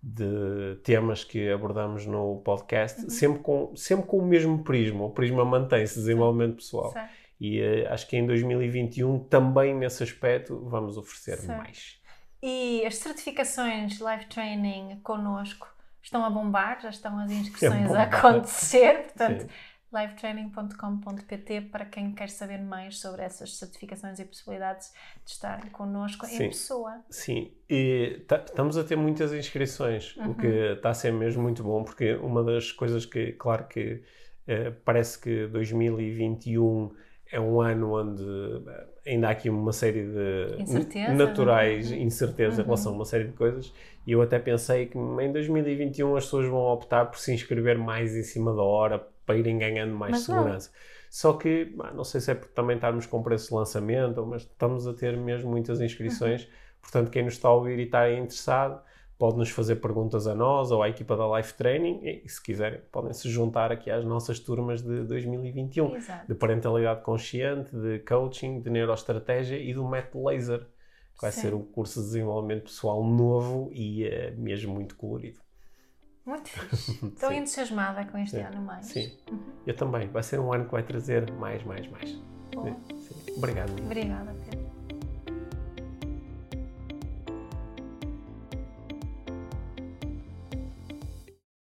[SPEAKER 1] de temas que abordamos no podcast,
[SPEAKER 2] Uhum.
[SPEAKER 1] sempre, com, sempre com o mesmo prisma, o prisma mantém-se, desenvolvimento pessoal.
[SPEAKER 2] Certo.
[SPEAKER 1] E eh, acho que em 2021 também nesse aspecto vamos oferecer
[SPEAKER 2] Certo.
[SPEAKER 1] mais.
[SPEAKER 2] E as certificações Life Training connosco estão a bombar, já estão as inscrições a
[SPEAKER 1] bombar.
[SPEAKER 2] acontecer, portanto,
[SPEAKER 1] Sim.
[SPEAKER 2] lifetraining.com.pt para quem quer saber mais sobre essas certificações e possibilidades de estar connosco
[SPEAKER 1] Sim.
[SPEAKER 2] em pessoa.
[SPEAKER 1] Sim, e ta- estamos a ter muitas inscrições, o que está a ser mesmo muito bom, porque uma das coisas que, claro que eh, parece que 2021 é um ano onde eh, ainda há aqui uma série de
[SPEAKER 2] Incertezas,
[SPEAKER 1] naturais
[SPEAKER 2] uhum.
[SPEAKER 1] incertezas em relação a uma série de coisas, e eu até pensei que em 2021 as pessoas vão optar por se inscrever mais em cima da hora para irem ganhando mais
[SPEAKER 2] Mas não.
[SPEAKER 1] segurança. Só que, não sei se é por também estarmos com preço de lançamento, mas estamos a ter mesmo muitas inscrições. Portanto, quem nos está a ouvir e está interessado, pode nos fazer perguntas a nós ou à equipa da Life Training e, se quiserem, podem se juntar aqui às nossas turmas de 2021
[SPEAKER 2] Exato.
[SPEAKER 1] de parentalidade consciente, de coaching, de neuroestratégia e do método laser, que vai
[SPEAKER 2] Sim.
[SPEAKER 1] ser um curso de desenvolvimento pessoal novo e eh, mesmo muito colorido.
[SPEAKER 2] Muito fixe. Estou entusiasmada com este
[SPEAKER 1] Sim.
[SPEAKER 2] ano mais.
[SPEAKER 1] Sim, eu também. Vai ser um ano que vai trazer mais, mais, mais. Obrigado.
[SPEAKER 2] Obrigada, Pedro.